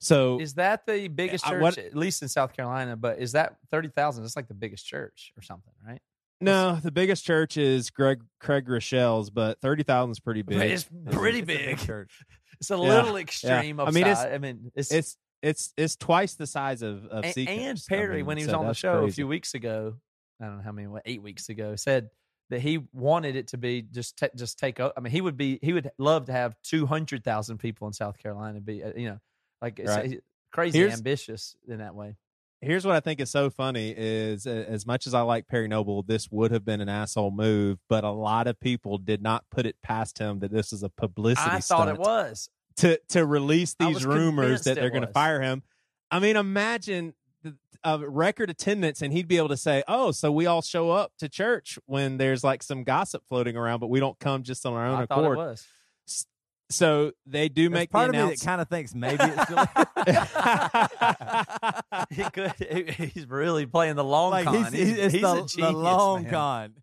So Is that the biggest I- church, what- at least in South Carolina? But is that thirty thousand? It's like the biggest church or something, right? no, the biggest church is Greg Craig Groeschel's, but thirty thousand is pretty big. It's pretty It's a big. church. It's a Yeah, little extreme. I Of mean, it's- I mean, it's, it's it's it's twice the size of of and, and I Perry mean, when he was so on the that's show a few weeks ago. I don't know how many, what, eight weeks ago, said that he wanted it to be just ta- just take. I mean, he would be he would love to have two hundred thousand people in South Carolina be uh, you know like it's, Right. Eh, crazy Here's- ambitious in that way. Here's what I think is so funny is as much as I like Perry Noble, this would have been an asshole move, but a lot of people did not put it past him that this is a publicity I thought it was. to to release these rumors that they're going to fire him. I mean, imagine the- a record attendance, and he'd be able to say, "Oh, so we all show up to church when there's like some gossip floating around, but we don't come just on our own I thought it accord." Was. So they do There's make part the of me that announcement. kind of thinks maybe it's still he could. he- He's really playing the long like con. he's, it's he's the, a the long man. con.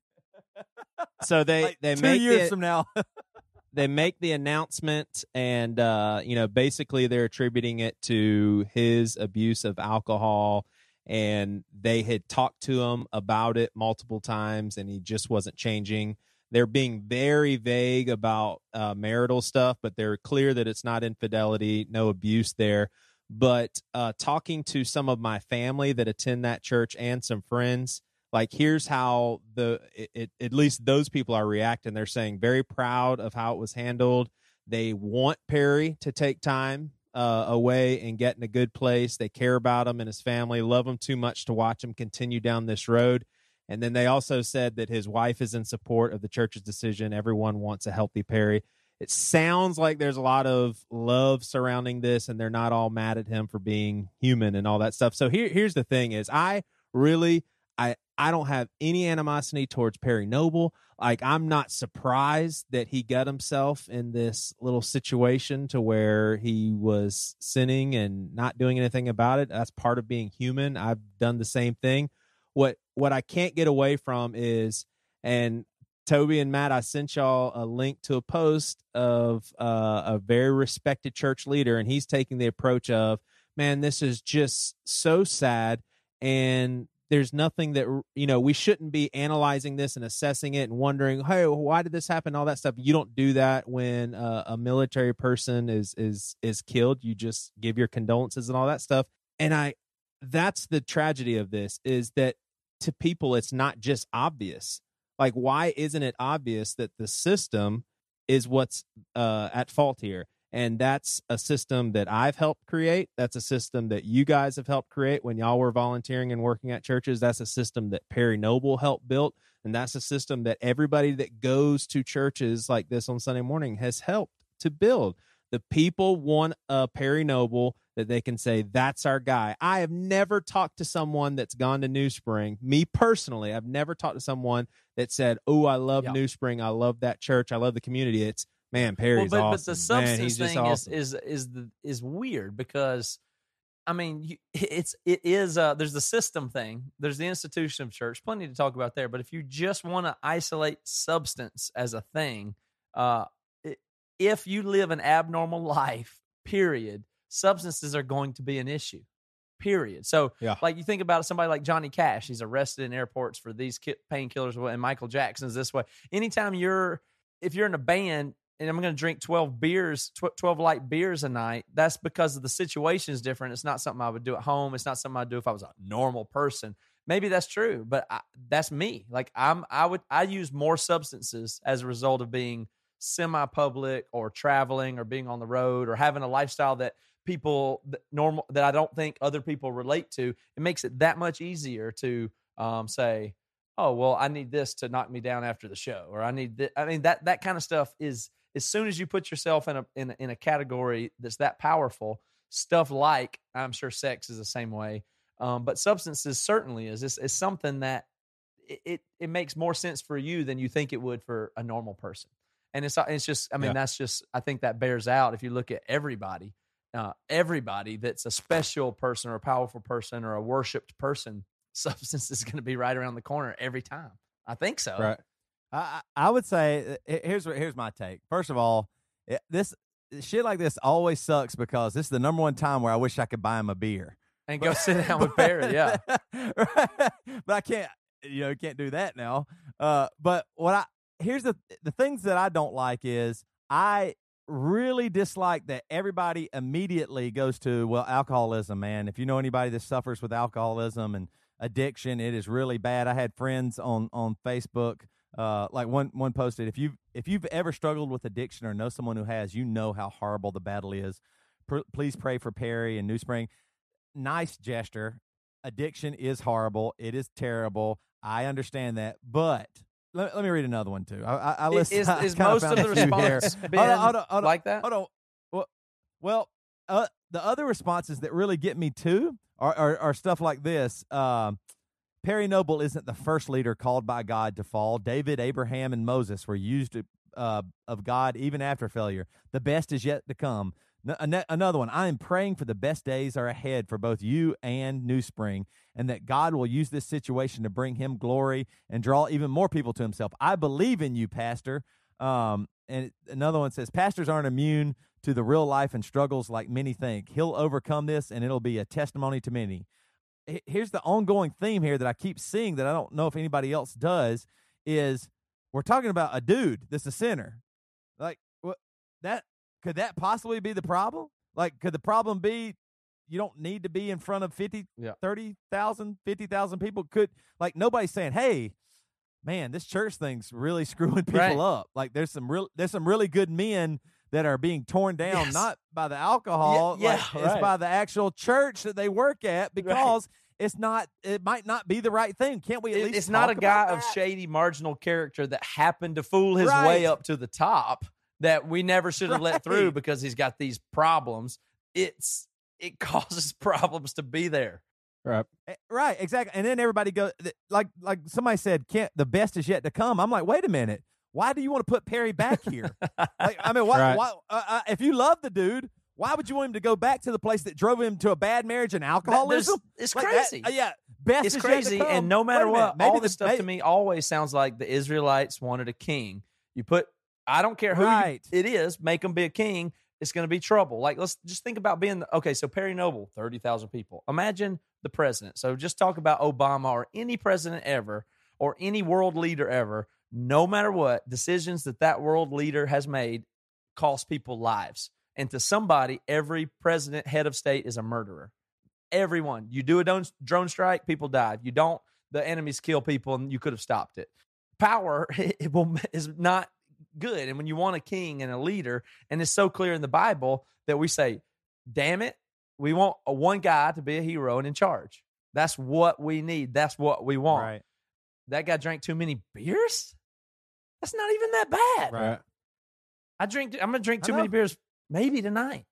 so they Like, they two make years the, from now. they make the announcement and uh you know basically they're attributing it to his abuse of alcohol and they had talked to him about it multiple times and he just wasn't changing they're being very vague about uh, marital stuff but they're clear that it's not infidelity no abuse there. But uh talking to some of my family that attend that church and some friends like here's how the it, it, at least those people are reacting. They're saying very proud of how it was handled. They want perry to take time uh, away and get in a good place. They care about him and his family. Love him too much to watch him continue down this road and then they also said that his wife is in support of the church's decision everyone wants a healthy perry it sounds like there's a lot of love surrounding this and they're not all mad at him for being human and all that stuff so here, here's the thing is i really I I don't have any animosity towards Perry Noble. Like I'm not surprised that he got himself in this little situation to where he was sinning and not doing anything about it. That's part of being human. I've done the same thing. What what I can't get away from is and Toby and Matt, I sent y'all a link to a post of uh, a very respected church leader, and he's taking the approach of, man, this is just so sad. And there's nothing that you know we shouldn't be analyzing this and assessing it and wondering hey why did this happen all that stuff. You don't do that when uh, a military person is is is killed. You just give your condolences and all that stuff. And i that's the tragedy of this is that to people it's not just obvious like why isn't it obvious that the system is what's uh, at fault here and that's a system that I've helped create. That's a system that you guys have helped create when y'all were volunteering and working at churches. That's a system that Perry Noble helped build. And that's a system that everybody that goes to churches like this on Sunday morning has helped to build. The people want a Perry Noble that they can say, that's our guy. I have never talked to someone that's gone to New Spring. Me personally, I've never talked to someone that said, Oh, I love Yeah. New Spring. I love that church. I love the community. It's, man, Perry's well, but, awesome. but the substance Man, thing awesome. is is is the is weird because I mean you, it's it is uh there's the system thing there's the institution of church plenty to talk about there but if you just want to isolate substance as a thing uh if you live an abnormal life period substances are going to be an issue period so Yeah. like you think about somebody like Johnny Cash he's arrested in airports for these ki- painkillers and Michael Jackson's this way anytime you're if you're in a band and I'm going to drink 12 beers, tw- 12 light beers a night, that's because of the situation is different. It's not something I would do at home. It's not something I'd do if I was a normal person. Maybe that's true, but I, that's me. Like I'm, I would, I use more substances as a result of being semi-public or traveling or being on the road or having a lifestyle that people that normal that I don't think other people relate to. It makes it that much easier to um, say, oh well i need this to knock me down after the show or i need this. i mean that that kind of stuff is as soon as you put yourself in a in a, in a category that's that powerful stuff like i'm sure sex is the same way um, but substances certainly is it's, it's something that it, it it makes more sense for you than you think it would for a normal person and it's it's just i mean Yeah. that's just i think that bears out if you look at everybody uh, everybody that's a special person or a powerful person or a worshipped person substance is going to be right around the corner every time. I think so. right. I, I would say uh, here's here's my take. First of all, this shit like this always sucks because this is the number one time where I wish I could buy him a beer. And go sit down with Barry. Yeah. right. But I can't. You know, can't do that now. Uh, but what I here's the the things that I don't like is I really dislike that everybody immediately goes to well alcoholism. Man, if you know anybody that suffers with alcoholism and addiction, it is really bad. I had friends on on Facebook. Uh, like one one posted, if you if you've ever struggled with addiction or know someone who has, you know how horrible the battle is. Pr- please pray for Perry and New Spring. Nice gesture. Addiction is horrible. It is terrible. I understand that, but let, let me read another one too. I, I, I Is, listen. is, is most of the a few here. response been Hold on, hold on, like that? Hold on. Well, well, uh, the other responses that really get me too are are, are stuff like this. Um, Perry Noble isn't the first leader called by God to fall. David, Abraham, and Moses were used uh, of God even after failure. The best is yet to come. Another one. I am praying for the best days are ahead for both you and New Spring, and that God will use this situation to bring Him glory and draw even more people to Himself. I believe in you, Pastor. Um, and another one says, Pastors aren't immune to the real life and struggles like many think. He'll overcome this, and it'll be a testimony to many. Here's the ongoing theme here that I keep seeing that I don't know if anybody else does is we're talking about a dude that's a sinner. Like that could that possibly be the problem? Like could the problem be you don't need to be in front of 50 yeah. 30,000 50,000 people could like nobody's saying, "Hey, man, this church thing's really screwing people right. up." Like there's some real there's some really good men that are being torn down yes. not by the alcohol, yeah, like, yeah it's by the actual church that they work at because right it's not it might not be the right thing can't we at least it's not a guy of shady marginal character that happened to fool his right. way up to the top that we never should have right. let through because he's got these problems it's it causes problems to be there right right exactly and then everybody goes like like somebody said can't the best is yet to come i'm like wait a minute why do you want to put perry back here like i mean why, right. why uh, uh, if you love the dude why would you want him to go back to the place that drove him to a bad marriage and alcoholism? it's like crazy. That, uh, yeah, best it's crazy. And no matter what, all this stuff maybe, to me always sounds like the Israelites wanted a king. You put, I don't care who right. you, it is, make them be a king. It's going to be trouble. Like, let's just think about being, okay, so Perry Noble, 30,000 people. Imagine the president. So just talk about Obama or any president ever or any world leader ever. No matter what, decisions that that world leader has made cost people lives. And to somebody, every president, head of state is a murderer. Everyone. You do a drone strike, people die. You don't, the enemies kill people, and you could have stopped it. Power it will, is not good. And when you want a king and a leader, and it's so clear in the Bible that we say, damn it, we want a one guy to be a hero and in charge. That's what we need. That's what we want. Right. That guy drank too many beers? That's not even that bad. Right. I drink I'm gonna drink too many beers maybe tonight.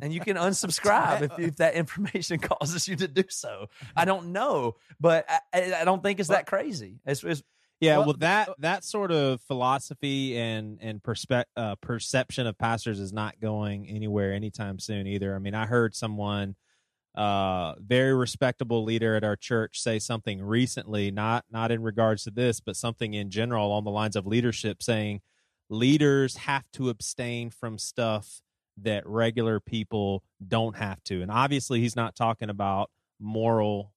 And you can unsubscribe if, if that information causes you to do so. I don't know, but I, I don't think it's that crazy. It's, it's yeah, well, that that sort of philosophy and and perspe- uh, perception of pastors is not going anywhere anytime soon either. I mean, I heard someone, uh, very respectable leader at our church, say something recently, not not in regards to this, but something in general on the lines of leadership, saying leaders have to abstain from stuff that regular people don't have to. And obviously, he's not talking about moral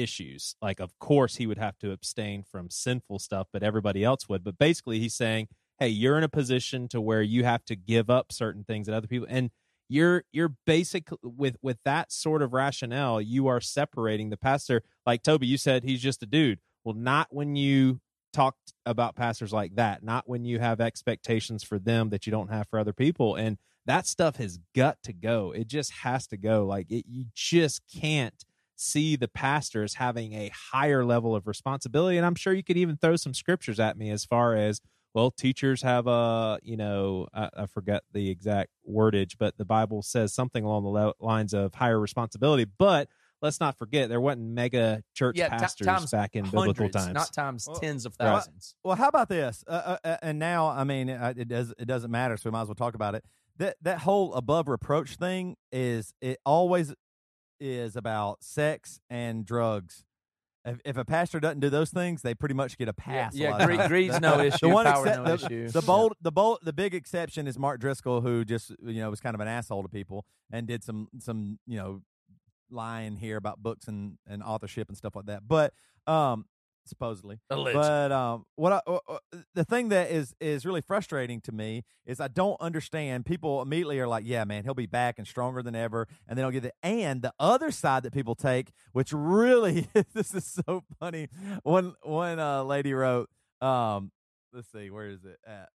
issues. Like, of course, he would have to abstain from sinful stuff, but everybody else would. But basically, he's saying, hey, you're in a position to where you have to give up certain things that other people and you're you're basic with with that sort of rationale you are separating the pastor. Like toby you said he's just a dude. Well not when you talk about pastors like that. Not when you have expectations for them that you don't have for other people. And that stuff has got to go. It just has to go. Like it, you just can't see the pastor as having a higher level of responsibility and i'm sure you could even throw some scriptures at me as far as well teachers have a you know I, I, forget the exact wordage but the bible says something along the lines of higher responsibility but let's not forget there wasn't mega church yeah, pastors t- back in hundreds, biblical times not times. well, tens of thousands. Well how about this? Uh, uh, and now i mean it does it doesn't matter so we might as well talk about it. That that whole above reproach thing is it always is about sex and drugs if, if, a pastor doesn't do those things, they pretty much get a pass. Yeah, yeah greed, greed's no issue. The one power except, no the, issue. The bold, the bold, the big exception is Mark Driscoll, who just you know was kind of an asshole to people and did some some you know lying here about books and and authorship and stuff like that. But um, supposedly. But um, what I, uh, uh, the thing that is is really frustrating to me is I don't understand. People immediately are like, "Yeah, man, he'll be back and stronger than ever," and then I'll get the and the other side that people take, which really this is so funny. One one uh, lady wrote, um, "Let's see, where is it at?"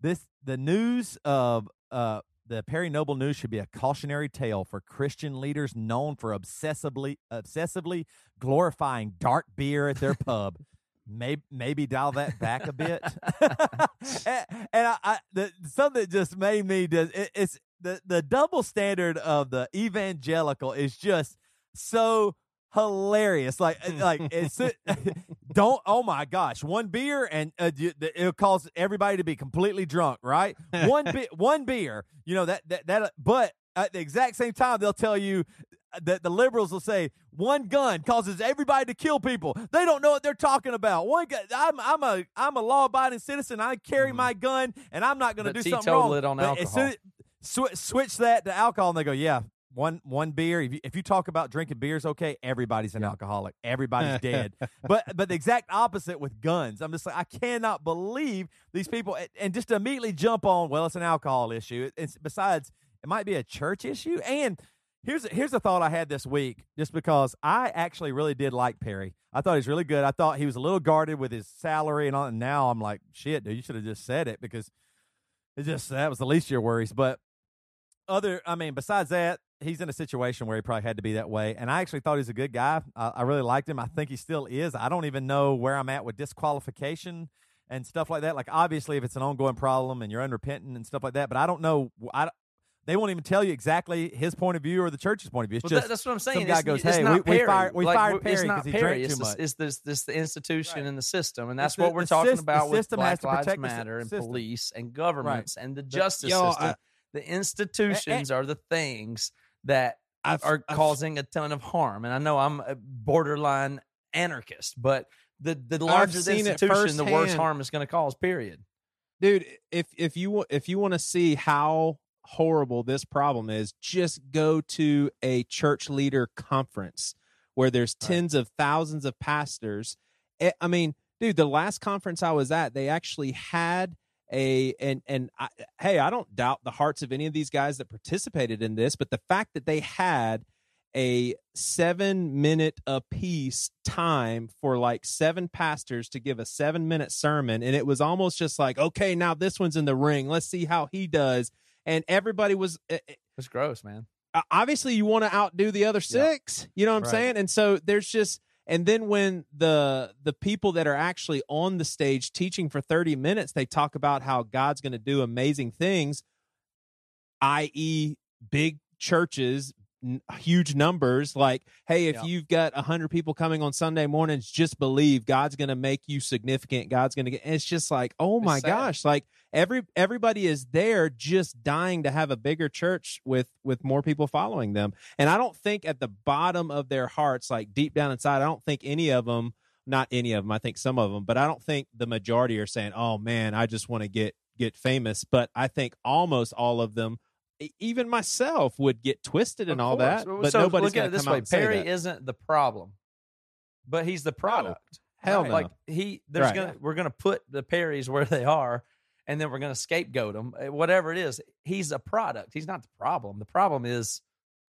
This the news of uh the Perry Noble news should be a cautionary tale for Christian leaders known for obsessively obsessively glorifying dark beer at their pub. Maybe maybe dial that back a bit. and, and I, I the, something that just made me just it, it's the the double standard of the evangelical is just so hilarious. Like uh, like it's don't oh my gosh, one beer and uh, it'll cause everybody to be completely drunk, right? One bi- one beer, you know that that that. But at the exact same time, they'll tell you that the liberals will say one gun causes everybody to kill people. They don't know what they're talking about. One gun, I'm I'm a I'm a law abiding citizen. I carry my gun, and I'm not going to do something wrong. it on But as alcohol. as- swi- switch that to alcohol, and they go, yeah. One one beer. If you, if you talk about drinking beers, okay, everybody's an alcoholic. Everybody's dead. But but the exact opposite with guns. I'm just like I cannot believe these people, and- and just immediately jump on. Well, it's an alcohol issue. It's besides, it might be a church issue. And here's here's a thought I had this week, just because I actually really did like Perry. I thought he's really good. I thought he was a little guarded with his salary and all. And now I'm like, shit, dude, you should have just said it because it just that was the least of your worries. But other, I mean, besides that, he's in a situation where he probably had to be that way. And I actually thought he's a good guy. I, I really liked him. I think he still is. I don't even know where I'm at with disqualification and stuff like that. Like, obviously, if it's an ongoing problem and you're unrepentant and stuff like that, but I don't know. I, they won't even tell you exactly his point of view or the church's point of view. It's Well, just that's what I'm saying. Some guy it's, goes, "Hey, we, we fired, we Like, fired it's Perry not because he Perry. drank it's too the, much." It's this, this the institution Right. and the system, and that's the- what we're the talking sys- the about with system Black Lives the Matter and system. police and governments and the justice Yo, system. The institutions are the things that I've, are I've- causing a ton of harm. And I know I'm a borderline anarchist, but the the larger the institution, the worse harm is going to cause. Period. dude if if you if you want to see how horrible this problem is just go to a church leader conference where there's tens of thousands of pastors Eh, i mean dude the last conference i was at they actually had a and and I, hey i don't doubt the hearts of any of these guys that participated in this but the fact that they had a seven minute a piece time for like seven pastors to give a seven minute sermon and it was almost just like okay now this one's in the ring let's see how he does and everybody was eh, eh, It's gross, man. obviously you want to outdo the other six you know what i'm Right. saying and so there's just and then when the the people that are actually on the stage teaching for 30 minutes they talk about how god's going to do amazing things i.e big churches n- huge numbers like hey if Yeah. you've got 100 people coming on sunday mornings just believe god's going to make you significant god's going to get it's just like oh my gosh like every everybody is there just dying to have a bigger church with with more people following them and i don't think at the bottom of their hearts like deep down inside i don't think any of them not any of them i think some of them but i don't think the majority are saying oh man i just want to get get famous but i think almost all of them even myself would get twisted and all that but so nobody's look at going it to this come out way: Perry isn't the problem, but he's the product. hell Right. no. Like he, there's Right. gonna we're gonna put the Perrys where they are, and then we're gonna scapegoat him, Whatever it is, he's a product. He's not the problem. The problem is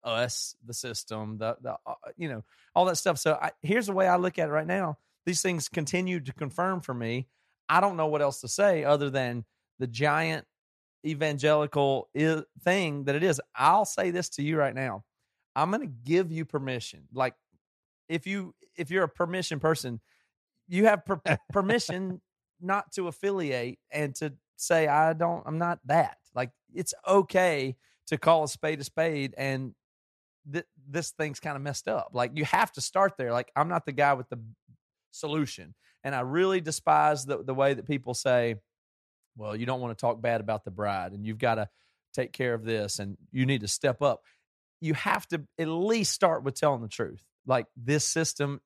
us, the system, the the uh, you know all that stuff. So I, here's the way I look at it right now. These things continue to confirm for me. I don't know what else to say other than the giant evangelical thing that it is. I'll say this to you right now. I'm going to give you permission. Like if you if you're a permission person, you have per- permission not to affiliate and to say I don't I'm not that. Like it's okay to call a spade a spade and th- this thing's kind of messed up. Like you have to start there. Like I'm not the guy with the solution. And I really despise the the way that people say, well, you don't want to talk bad about the bride and you've got to take care of this and you need to step up. You have to at least start with telling the truth. Like this system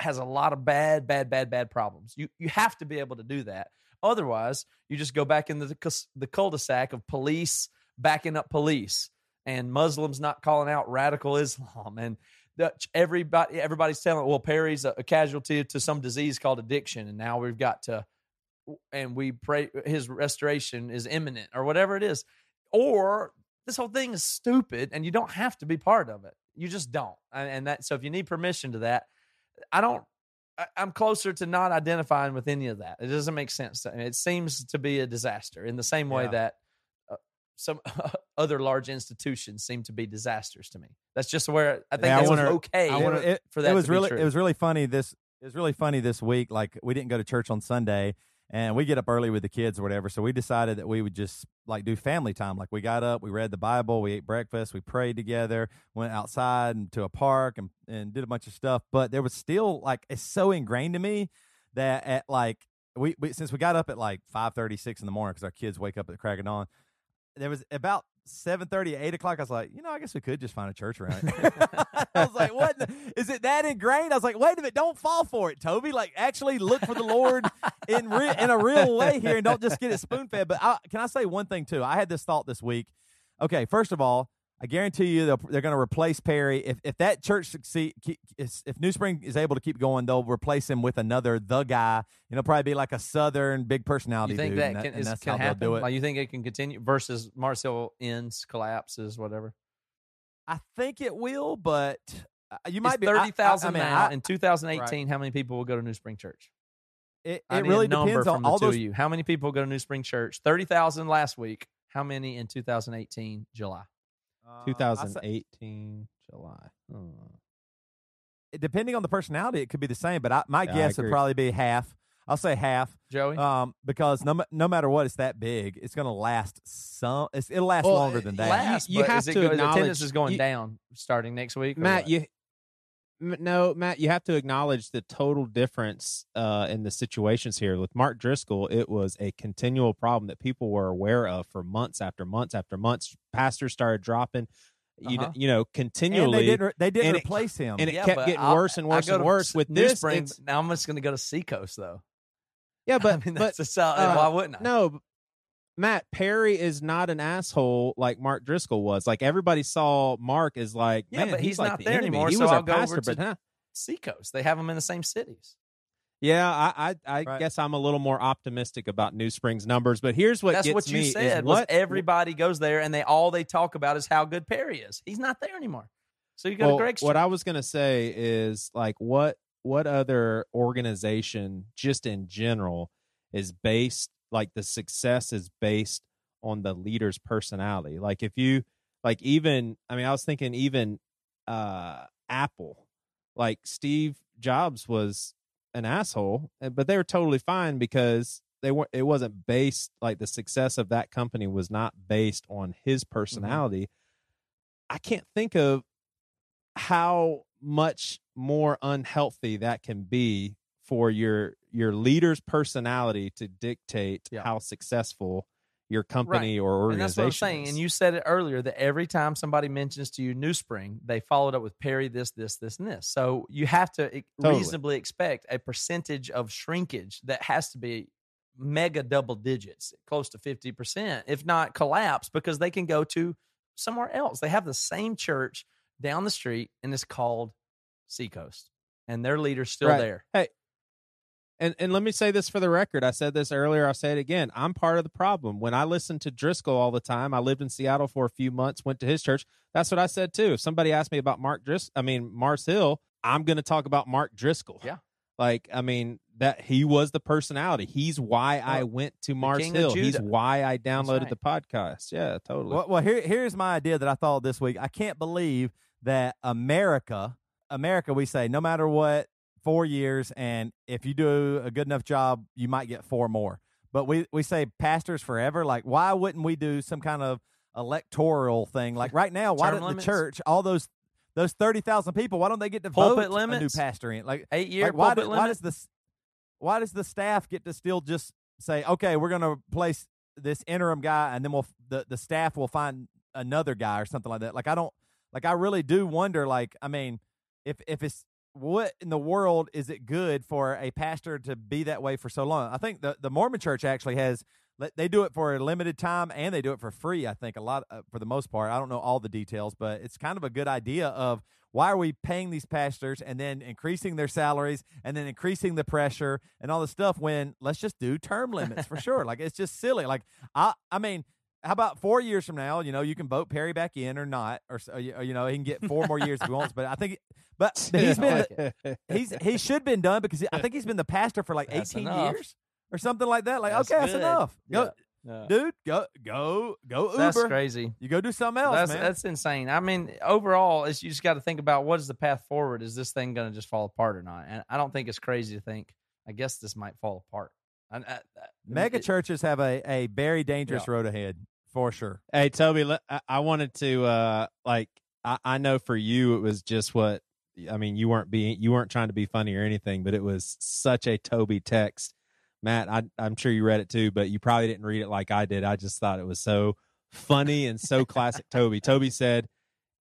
has a lot of bad, bad, bad, bad problems. You you have to be able to do that. Otherwise, you just go back into the the cul-de-sac of police backing up police and Muslims not calling out radical Islam and everybody everybody's telling well Perry's a, a casualty to some disease called addiction and now we've got to and we pray his restoration is imminent or whatever it is or this whole thing is stupid and you don't have to be part of it you just don't and, and that so if you need permission to that i don't I, i'm closer to not identifying with any of that it doesn't make sense to me. it seems to be a disaster in the same way Yeah. that uh, some other large institutions seem to be disasters to me that's just where i think Yeah, I wanna- okay I wanna- it, for that it was really it was really funny this it was really funny this week like we didn't go to church on sunday and we get up early with the kids or whatever. So we decided that we would just like do family time. Like we got up, we read the Bible, we ate breakfast, we prayed together, went outside and to a park and, and did a bunch of stuff. But there was still like it's so ingrained to me that at like we, we since we got up at like five thirty six in the morning because our kids wake up at the crack of dawn. There was about seven thirty, eight o'clock. I was like, you know, I guess we could just find a church around here. I was like, what? the- Is it that ingrained? I was like, wait a minute, don't fall for it, Toby. Like, actually look for the Lord in re- in a real way here, and don't just get it spoon fed. But I, can I say one thing too? I had this thought this week. Okay, first of all, I guarantee you they'll, they're going to replace Perry if if that church succeed. If New Spring is able to keep going, they'll replace him with another the guy. And it'll probably be like a Southern big personality You think dude, that and, can, and is, that's can how happen? they'll do it. Like you think it can continue versus Mars Hill ends, collapses, whatever. I think it will, but uh, you might it's be thirty thousand I mean. I- in 2018, how many people will go to New Spring Church? it, it really depends from on the all two those of you. How many people go to New Spring Church? Thirty thousand last week. How many in 2018 July? Uh, I say- 2018 July. Hmm. depending on the personality, it could be the same. But I, my Yeah, I guess would probably be half. I'll say half, Joey, um, because no no matter what, it's that big. It's going to last some. It's, it'll last Well, longer than that. last, you but have is it to go- the attendance is going you- down starting next week. Matt, what? you M- no, Matt, you have to acknowledge the total difference uh, in the situations here. With Mark Driscoll, it was a continual problem that people were aware of for months after months after months. Pastors started dropping, you Uh-huh. know, you know, and continually, they didn't. They didn't and it- replace him. and it Yeah, kept getting I'll- worse and worse and to worse. With New this, Spring, now I'm just going to go to Seacoast though. yeah, but I mean, but that's a solid, uh, why wouldn't I? No, b- Matt Perry is not an asshole like Mark Driscoll was. Like everybody saw Mark as like, Yeah, man, but he's like not the there enemy. anymore, He so was I'll our pastor, to- but huh? Seacoast. They have them in the same cities. Yeah, I I, I Right. guess I'm a little more optimistic about New Spring's numbers. But here's what That's gets what you said. was what everybody goes there and they all they talk about is how good Perry is. He's not there anymore. So you go well, to Greg's. what. I was gonna say is like what what other organization just in general is based like the success is based on the leader's personality. Like if you like even I mean I was thinking even uh Apple like Steve Jobs was an asshole eh, but they were totally fine because they weren't it wasn't based like the success of that company was not based on his personality. I can't think of how much more unhealthy that can be for your your leader's personality to dictate Yeah. how successful your company or and that's organization what I'm saying. is. And you said it earlier that every time somebody mentions to you New Spring, they followed up with Perry this, this, this, and this. So you have to Totally. reasonably expect a percentage of shrinkage that has to be mega double digits, close to fifty percent, if not collapse, because they can go to somewhere else. They have the same church down the street, and it's called Seacoast, and their leader's still Right. there. Hey, and and let me say this for the record. I said this earlier. I'll say it again. I'm part of the problem. When I listen to Driscoll all the time, I lived in Seattle for a few months. Went to his church. That's what I said too. If somebody asked me about Mark Dris, I mean Mars Hill, I'm going to talk about Mark Driscoll. Yeah. Like I mean that he was the personality. He's why I went to Mars Hill. He's why I downloaded right. the podcast. Yeah, totally. Well, well here, here's my idea that I thought this week. I can't believe that America, America, we say no matter what, four years, and if you do a good enough job, you might get four more. But we we say pastors forever. Like, why wouldn't we do some kind of electoral thing? Like right now, why didn't the church, all those those thirty thousand people, why don't they get to Pulpit vote a new limits? pastor in? Like, Eight year like why, do- why does this why does the staff get to still just say okay we're going to place this interim guy and then we'll the, the staff will find another guy or something like that like i don't like i really do wonder like i mean if if it's what in the world is it good for a pastor to be that way for so long? I think the the mormon church actually has they do it for a limited time and they do it for free i think a lot uh, for the most part. I don't know all the details but it's kind of a good idea of why are we paying these pastors and then increasing their salaries and then increasing the pressure and all this stuff when let's just do term limits for sure. Like it's just silly. Like i i mean how about four years from now? You know, you can vote Perry back in or not, or, so- uh, you uh, you know he can get four more years if he wants. But I think, but he's been he's he should been done because I think he's been the pastor for like That's eighteen enough. years or something like that. Like, That's okay, that's enough. Go, Yeah. dude, go go go Uber. That's crazy. You go do something else, that's man. that's insane. I mean, overall, it's, you just got to think about what is the path forward. Is this thing going to just fall apart or not? And I don't think it's crazy to think. I guess this might fall apart. I, I, I- Mega it- churches have a, a very dangerous Yeah. road ahead for sure. Hey Toby, I, I wanted to uh like I, I know for you it was just what I mean. You weren't being you weren't trying to be funny or anything, but it was such a Toby text. Matt, I, I'm sure you read it too, but you probably didn't read it like I did. I just thought it was so funny and so classic Toby. Toby said,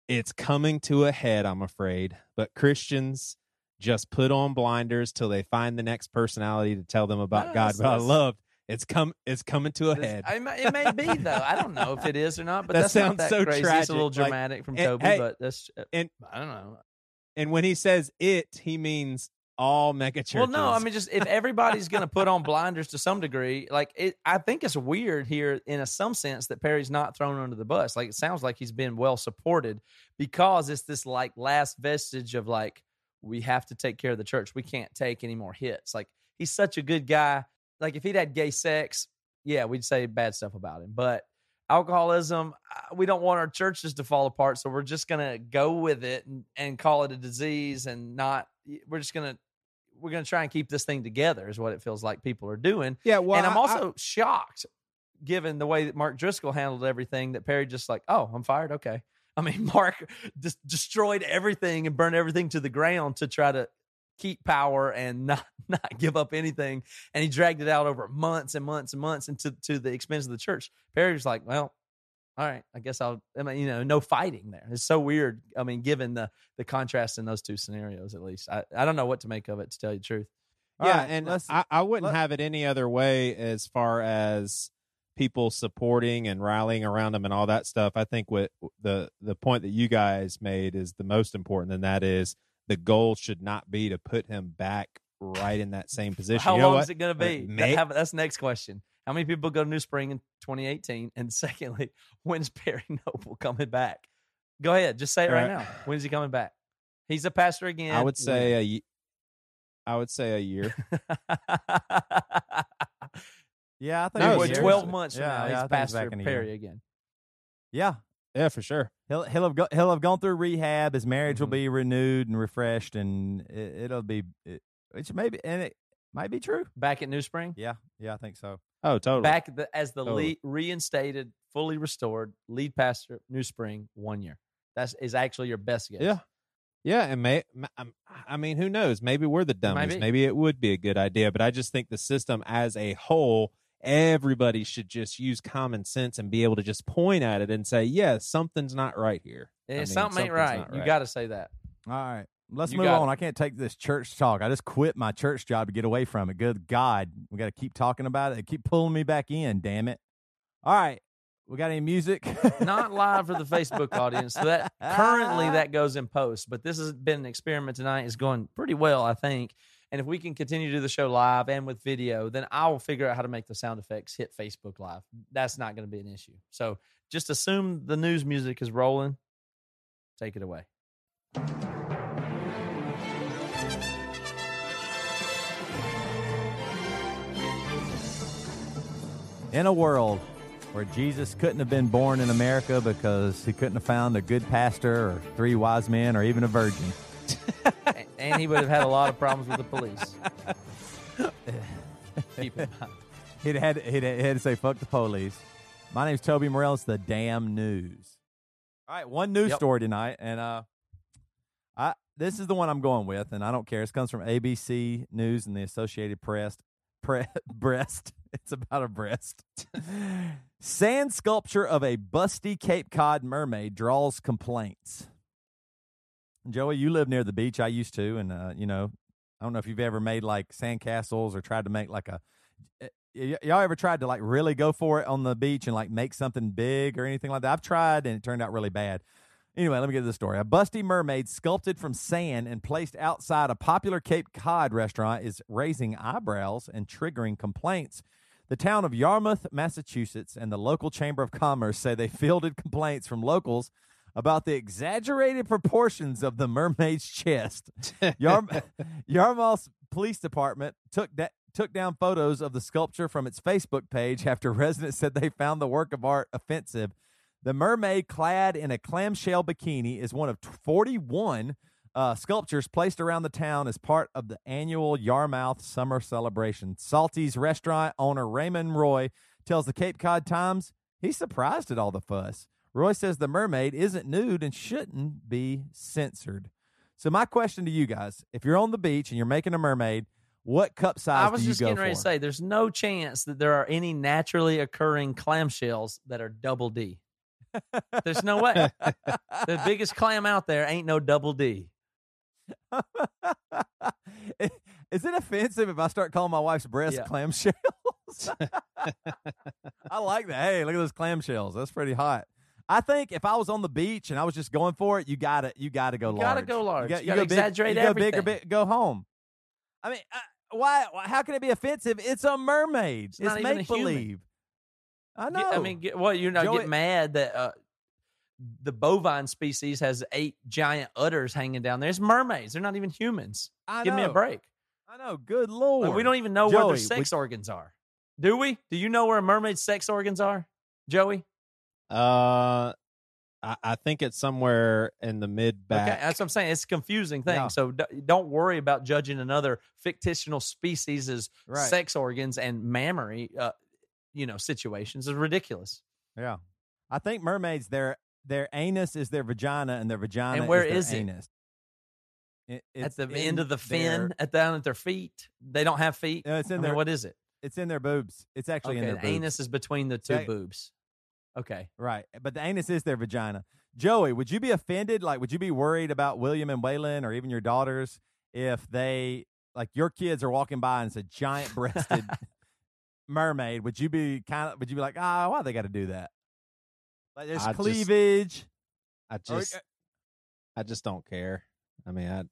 "It's coming to a head, I'm afraid, but Christians." Just put on blinders till they find the next personality to tell them about No, God. But I loved it's come it's coming to a This- head. I, it may be though. I don't know if it is or not, but That that's sounds that so crazy. It's a little Like, dramatic from and- Toby, hey, but that's uh, and- I don't know. And when he says it, he means all mega churches. Well, no, I mean, just if everybody's going to put on blinders to some degree, like it, I think it's weird here in a, some sense that Perry's not thrown under the bus. Like it sounds like he's been well supported because it's this like last vestige of like we have to take care of the church. We can't take any more hits. Like he's such a good guy. Like if he'd had gay sex, yeah, we'd say bad stuff about him. But alcoholism, uh, we don't want our churches to fall apart, so we're just gonna go with it and, and call it a disease and not. We're just gonna we're gonna try and keep this thing together. Is what it feels like people are doing. yeah. Well, and I'm I- also shocked, given the way that Mark Driscoll handled everything, that Perry just like, oh, I'm fired. Okay. I mean, Mark just destroyed everything and burned everything to the ground to try to keep power and not not give up anything. And he dragged it out over months and months and months into to the expense of the church. Perry was like, well, all right, I guess I'll. I mean, you know, no fighting there. It's so weird. I mean, given the the contrast in those two scenarios, at least, I, I don't know what to make of it. To tell you the truth, All yeah, right, and I, I wouldn't have it any other way as far as people supporting and rallying around them and all that stuff. I think what the the point that you guys made is the most important, and that is the goal should not be to put him back right in that same position. How You know long what? is it going to be? May- have- that's next question. How many people go to New Spring in 2018? And secondly, when's Perry Noble coming back? Go ahead, just say it right, Right. now. When's he coming back? He's a pastor again. I would say a, ye- would say a year. Yeah, I think No, it's Boy, years. 12 months from Yeah, now, yeah, he's think it's pastor back in a year. Perry again. Yeah, yeah, for sure. he'll he'll have go, he'll have gone through rehab. His marriage will Mhm. be renewed and refreshed, and it, it'll be it, which maybe and it might be true. Back at New Spring? Yeah, yeah, I think so. Oh, totally. Back the, as the Totally. lead, reinstated, fully restored lead pastor New Spring one year. That's is actually your best guess. Yeah. Yeah, and may I mean, who knows? Maybe we're the dummies. be. Maybe it would be a good idea, but I just think the system as a whole, everybody should just use common sense and be able to just point at it and say, "Yeah, something's not right here." I mean, something ain't something's right, you got to say that. All right, let's You move on. it. I can't take this church talk. I just quit my church job to get away from it. Good God, we got to keep talking about it. They keep pulling me back in. Damn it! All right, we got any music? Not live for the Facebook audience. So that currently that goes in post, but this has been an experiment tonight. It's going pretty well, I think. And if we can continue to do the show live and with video, then I will figure out how to make the sound effects hit Facebook Live. That's not going to be an issue. So just assume the news music is rolling. Take it away. in a world where Jesus couldn't have been born in America because he couldn't have found a good pastor or three wise men or even a virgin. A- and he would have had a lot of problems with the police. Keep in mind. He'd had, he'd had to say, fuck the police. My name's Toby Morrell. It's the damn news. All right, one news Yep. story tonight. And uh, I this is the one I'm going with, and I don't care. This comes from ABC News and the Associated Press. Pre- breast. It's about a breast. Sand sculpture of a busty Cape Cod mermaid draws complaints. Joey, you live near the beach. I used to, and uh, you know, I don't know if you've ever made like sand castles or tried to make like a. y- y- Y'all ever tried to like really go for it on the beach and like make something big or anything like that? I've tried and it turned out really bad. Anyway, let me get to the story. A busty mermaid sculpted from sand and placed outside a popular Cape Cod restaurant is raising eyebrows and triggering complaints. The town of Yarmouth, Massachusetts, and the local Chamber of Commerce say they fielded complaints from locals about the exaggerated proportions of the mermaid's chest. Yarm- Yarmouth's police department took da- took down photos of the sculpture from its Facebook page after residents said they found the work of art offensive. The mermaid, clad in a clamshell bikini, is one of 41 uh, sculptures placed around the town as part of the annual Yarmouth Summer Celebration. Salty's restaurant owner Raymond Roy tells the Cape Cod Times he's surprised at all the fuss. Roy says the mermaid isn't nude and shouldn't be censored. So my question to you guys: If you're on the beach and you're making a mermaid, what cup size I was just getting for? ready to say, there's no chance that there are any naturally occurring clamshells that are double D. There's no way. the biggest clam out there ain't no double D. Is it offensive if I start calling my wife's breast Yeah. clamshells? I like that. Hey, look at those clamshells. That's pretty hot. I think if I was on the beach and I was just going for it, you got to you got to go large. You large. gotta go large. got- You gotta go big- exaggerate you go big or big, go home. I mean, uh, why, why? How can it be offensive? It's a mermaid. It's, a make believe. I know. Get- I mean, get, well, you know, Joey- get mad that uh, the bovine species has eight giant udders hanging down there. It's mermaids. They're not even humans. I Give me a break. I know. Good lord. Like, we don't even know where their sex organs are. Do we? Do you know where a mermaid's sex organs are, Joey? Uh, I, I think it's somewhere in the mid back. Okay, that's what I'm saying. It's a confusing thing. Yeah. So d- don't worry about judging another fictional species' Right. sex organs and mammary, uh, you know, situations. It's ridiculous. Yeah, I think mermaids their their anus is their vagina and their vagina And where is, is their it? anus. It, At the in end of the fin, their- at down at their feet, they don't have feet. No, it's I in mean, what is it? It's in their boobs. It's actually Okay, in the their boobs. anus is between the two That- boobs. Okay. Right, but the anus is their vagina. Joey, would you be offended? Like, would you be worried about William and Waylon or even your daughters if they, like, your kids are walking by and it's a giant breasted mermaid? Would you be kind of, would you be like, ah, why they got to do that? Like, there's I just- cleavage. I or- just, I just don't care. I mean, I,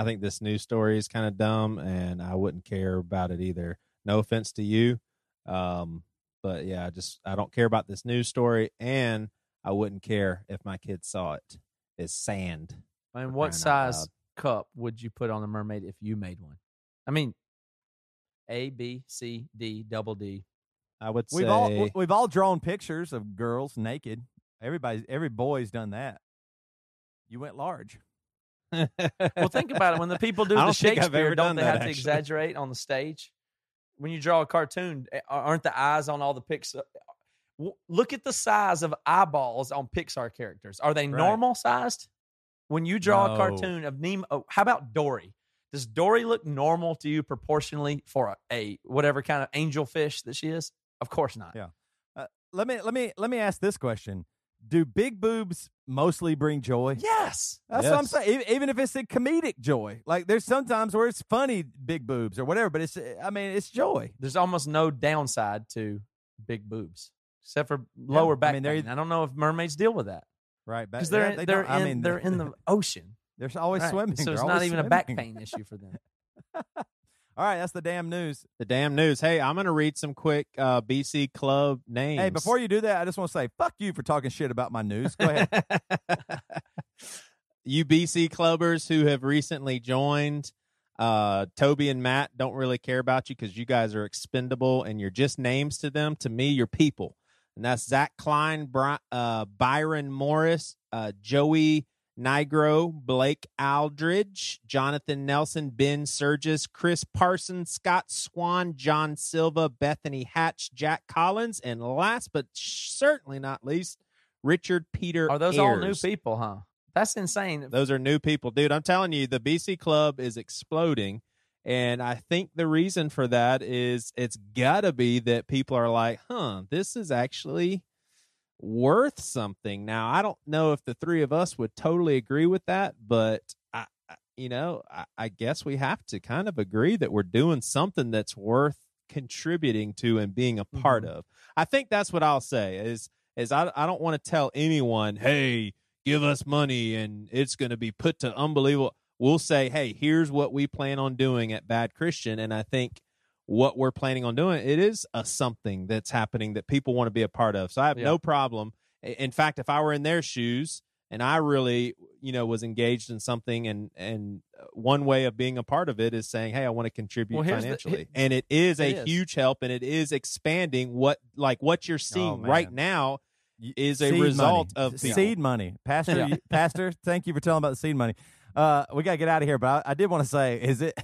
I think this news story is kind of dumb, and I wouldn't care about it either. No offense to you, um, but yeah, I just I don't care about this news story, and I wouldn't care if my kids saw it. It's sand. And For what size cup would you put on the mermaid if you made one? I mean, A, B, C, D, double D. I would We've all we've all drawn pictures of girls naked. Everybody, every boy's done that. You went large. Well, think about it. When the people do I the don't think Shakespeare, don't they that, have to exaggerate on the stage? When you draw a cartoon, eh, aren't the eyes on all the Pixar? Look at the size of eyeballs on Pixar characters. Are they Right. normal sized? When you draw No. a cartoon of Nemo, oh, how about Dory? Does Dory look normal to you proportionally for a, a whatever kind of angel fish that she is? Of course not. Yeah. Uh, let me let me let me ask this question: Do big boobs mostly bring joy? Yes. That's what I'm saying. Even, even if it's a comedic joy, like there's sometimes where it's funny, big boobs or whatever, but it's I mean it's joy. There's almost no downside to big boobs, except for lower I back mean, pain. I don't know if mermaids deal with that Right? Because they're yeah, they they're don't- I in mean, they're in the ocean. They're always Right. swimming. so They're it's not always even a back pain issue for them. All right, that's the damn news. the damn news. Hey, I'm gonna read some quick uh, BC club names. Hey, before you do that, I just want to say fuck you for talking shit about my news. Go ahead. you BC clubbers who have recently joined, uh, Toby and Matt don't really care about you because you guys are expendable and you're just names to them. To me, you're people. And that's Zach Klein, Bri- uh, Byron Morris, uh, Joey Nigro, Blake Aldridge, Jonathan Nelson, Ben Surgis, Chris Parsons, Scott Swan, John Silva, Bethany Hatch, Jack Collins, and last but certainly not least, Richard Peter. Are those all new people? Huh? That's insane. Those are new people, dude. I'm telling you, the BC Club is exploding. And I think the reason for that is it's got to be that people are like, huh, this is actually worth something. Now, I don't know if the three of us would totally agree with that, but I, I- you know, I, I guess we have to kind of agree that we're doing something that's worth contributing to and being a part mm-hmm. of. I think that's what I'll say is, is I, I don't want to tell anyone, hey, give us money and it's going to be put to unbelievable. We'll say, hey, here's what we plan on doing at Bad Christian. And I think what we're planning on doing, it is a something that's happening that people want to be a part of. So I have Yeah. no problem. In fact, if I were in their shoes and I really, you know, was engaged in something and, and uh, one way of being a part of it is saying, hey, I want to contribute Well, here's the- financially. and it is a It is. huge help and it is expanding what, like what you're seeing right now is a Seed result money. of people. seed money. Pastor, Yeah. you- Pastor, thank you for telling about the seed money. Uh, we gotta get out of here, but I, I did want to say, is it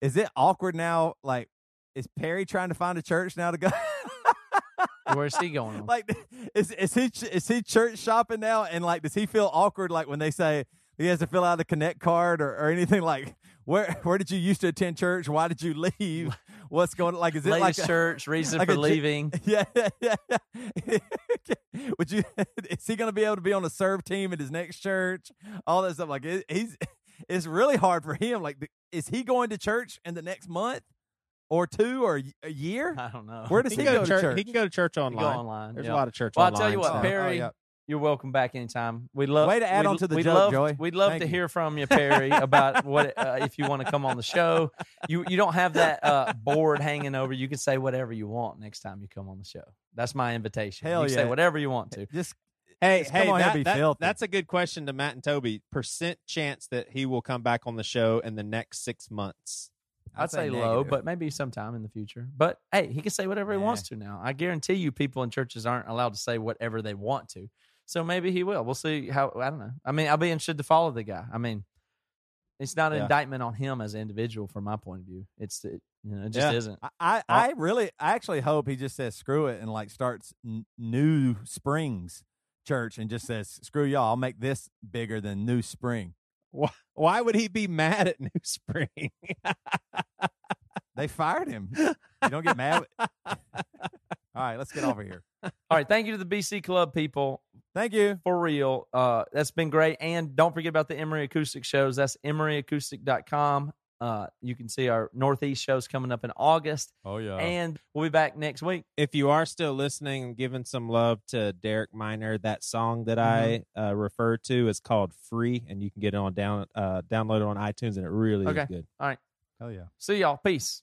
is it awkward now? Like, is Perry trying to find a church now to go? Where's he going? like, is is he is he church shopping now? And like, does he feel awkward like when they say he has to fill out a connect card or, or anything like? Where where did you used to attend church? Why did you leave? What's going like? Is it Latest like a- church reason like for a leaving? Yeah, yeah, yeah. yeah. Would you? Is he going to be able to be on a serve team at his next church? All that stuff. Like it, he's. It's really hard for him. Like, is he going to church in the next month or two or a year? I don't know. Where does He he, go, go to church. He can go to church online. go online. There's yeah. a lot of church online. Well, I'll tell you what, so- Perry, yeah. You're welcome back anytime. We love Way to add we'd- on to the we'd joke, love, Joey. We'd love Thank to you. hear from you, Perry, about what uh, if you want to come on the show. You you don't have that uh, board hanging over. You can say whatever you want next time you come on the show. That's my invitation. Hell you can yeah. say whatever you want to. Just Hey, Just come hey, on that- be that- that's a good question to Matt and Toby. Percent chance that he will come back on the show in the next six months. I'd, say, low, but maybe sometime in the future. But hey, he can say whatever he wants to now. I guarantee you, people in churches aren't allowed to say whatever they want to. So maybe he will. We'll see how. I don't know. I mean, I'll be interested to follow the guy. I mean, it's not an Yeah. indictment on him as an individual, from my point of view. It's it, you know, it just Yeah. isn't. I, I, I really, I actually hope he just says screw it and like starts n- New Springs Church and just says screw y'all. I'll make this bigger than New Spring. Why, why would he be mad at New Spring? They fired him. You don't get mad. All right, let's get over here. All right, thank you to the BC Club people Thank you. for real. Uh, that's been great. And don't forget about the Emery Acoustic shows. That's EmeryAcoustic.com. Uh, you can see our Northeast shows coming up in August. Oh yeah. And we'll be back next week. if you are still listening and giving some love to Derek Minor, that song that I uh, referred to is called "Free," and you can get it on down uh, download it on iTunes, and it really Okay. is good. All right. Hell yeah. See y'all. Peace.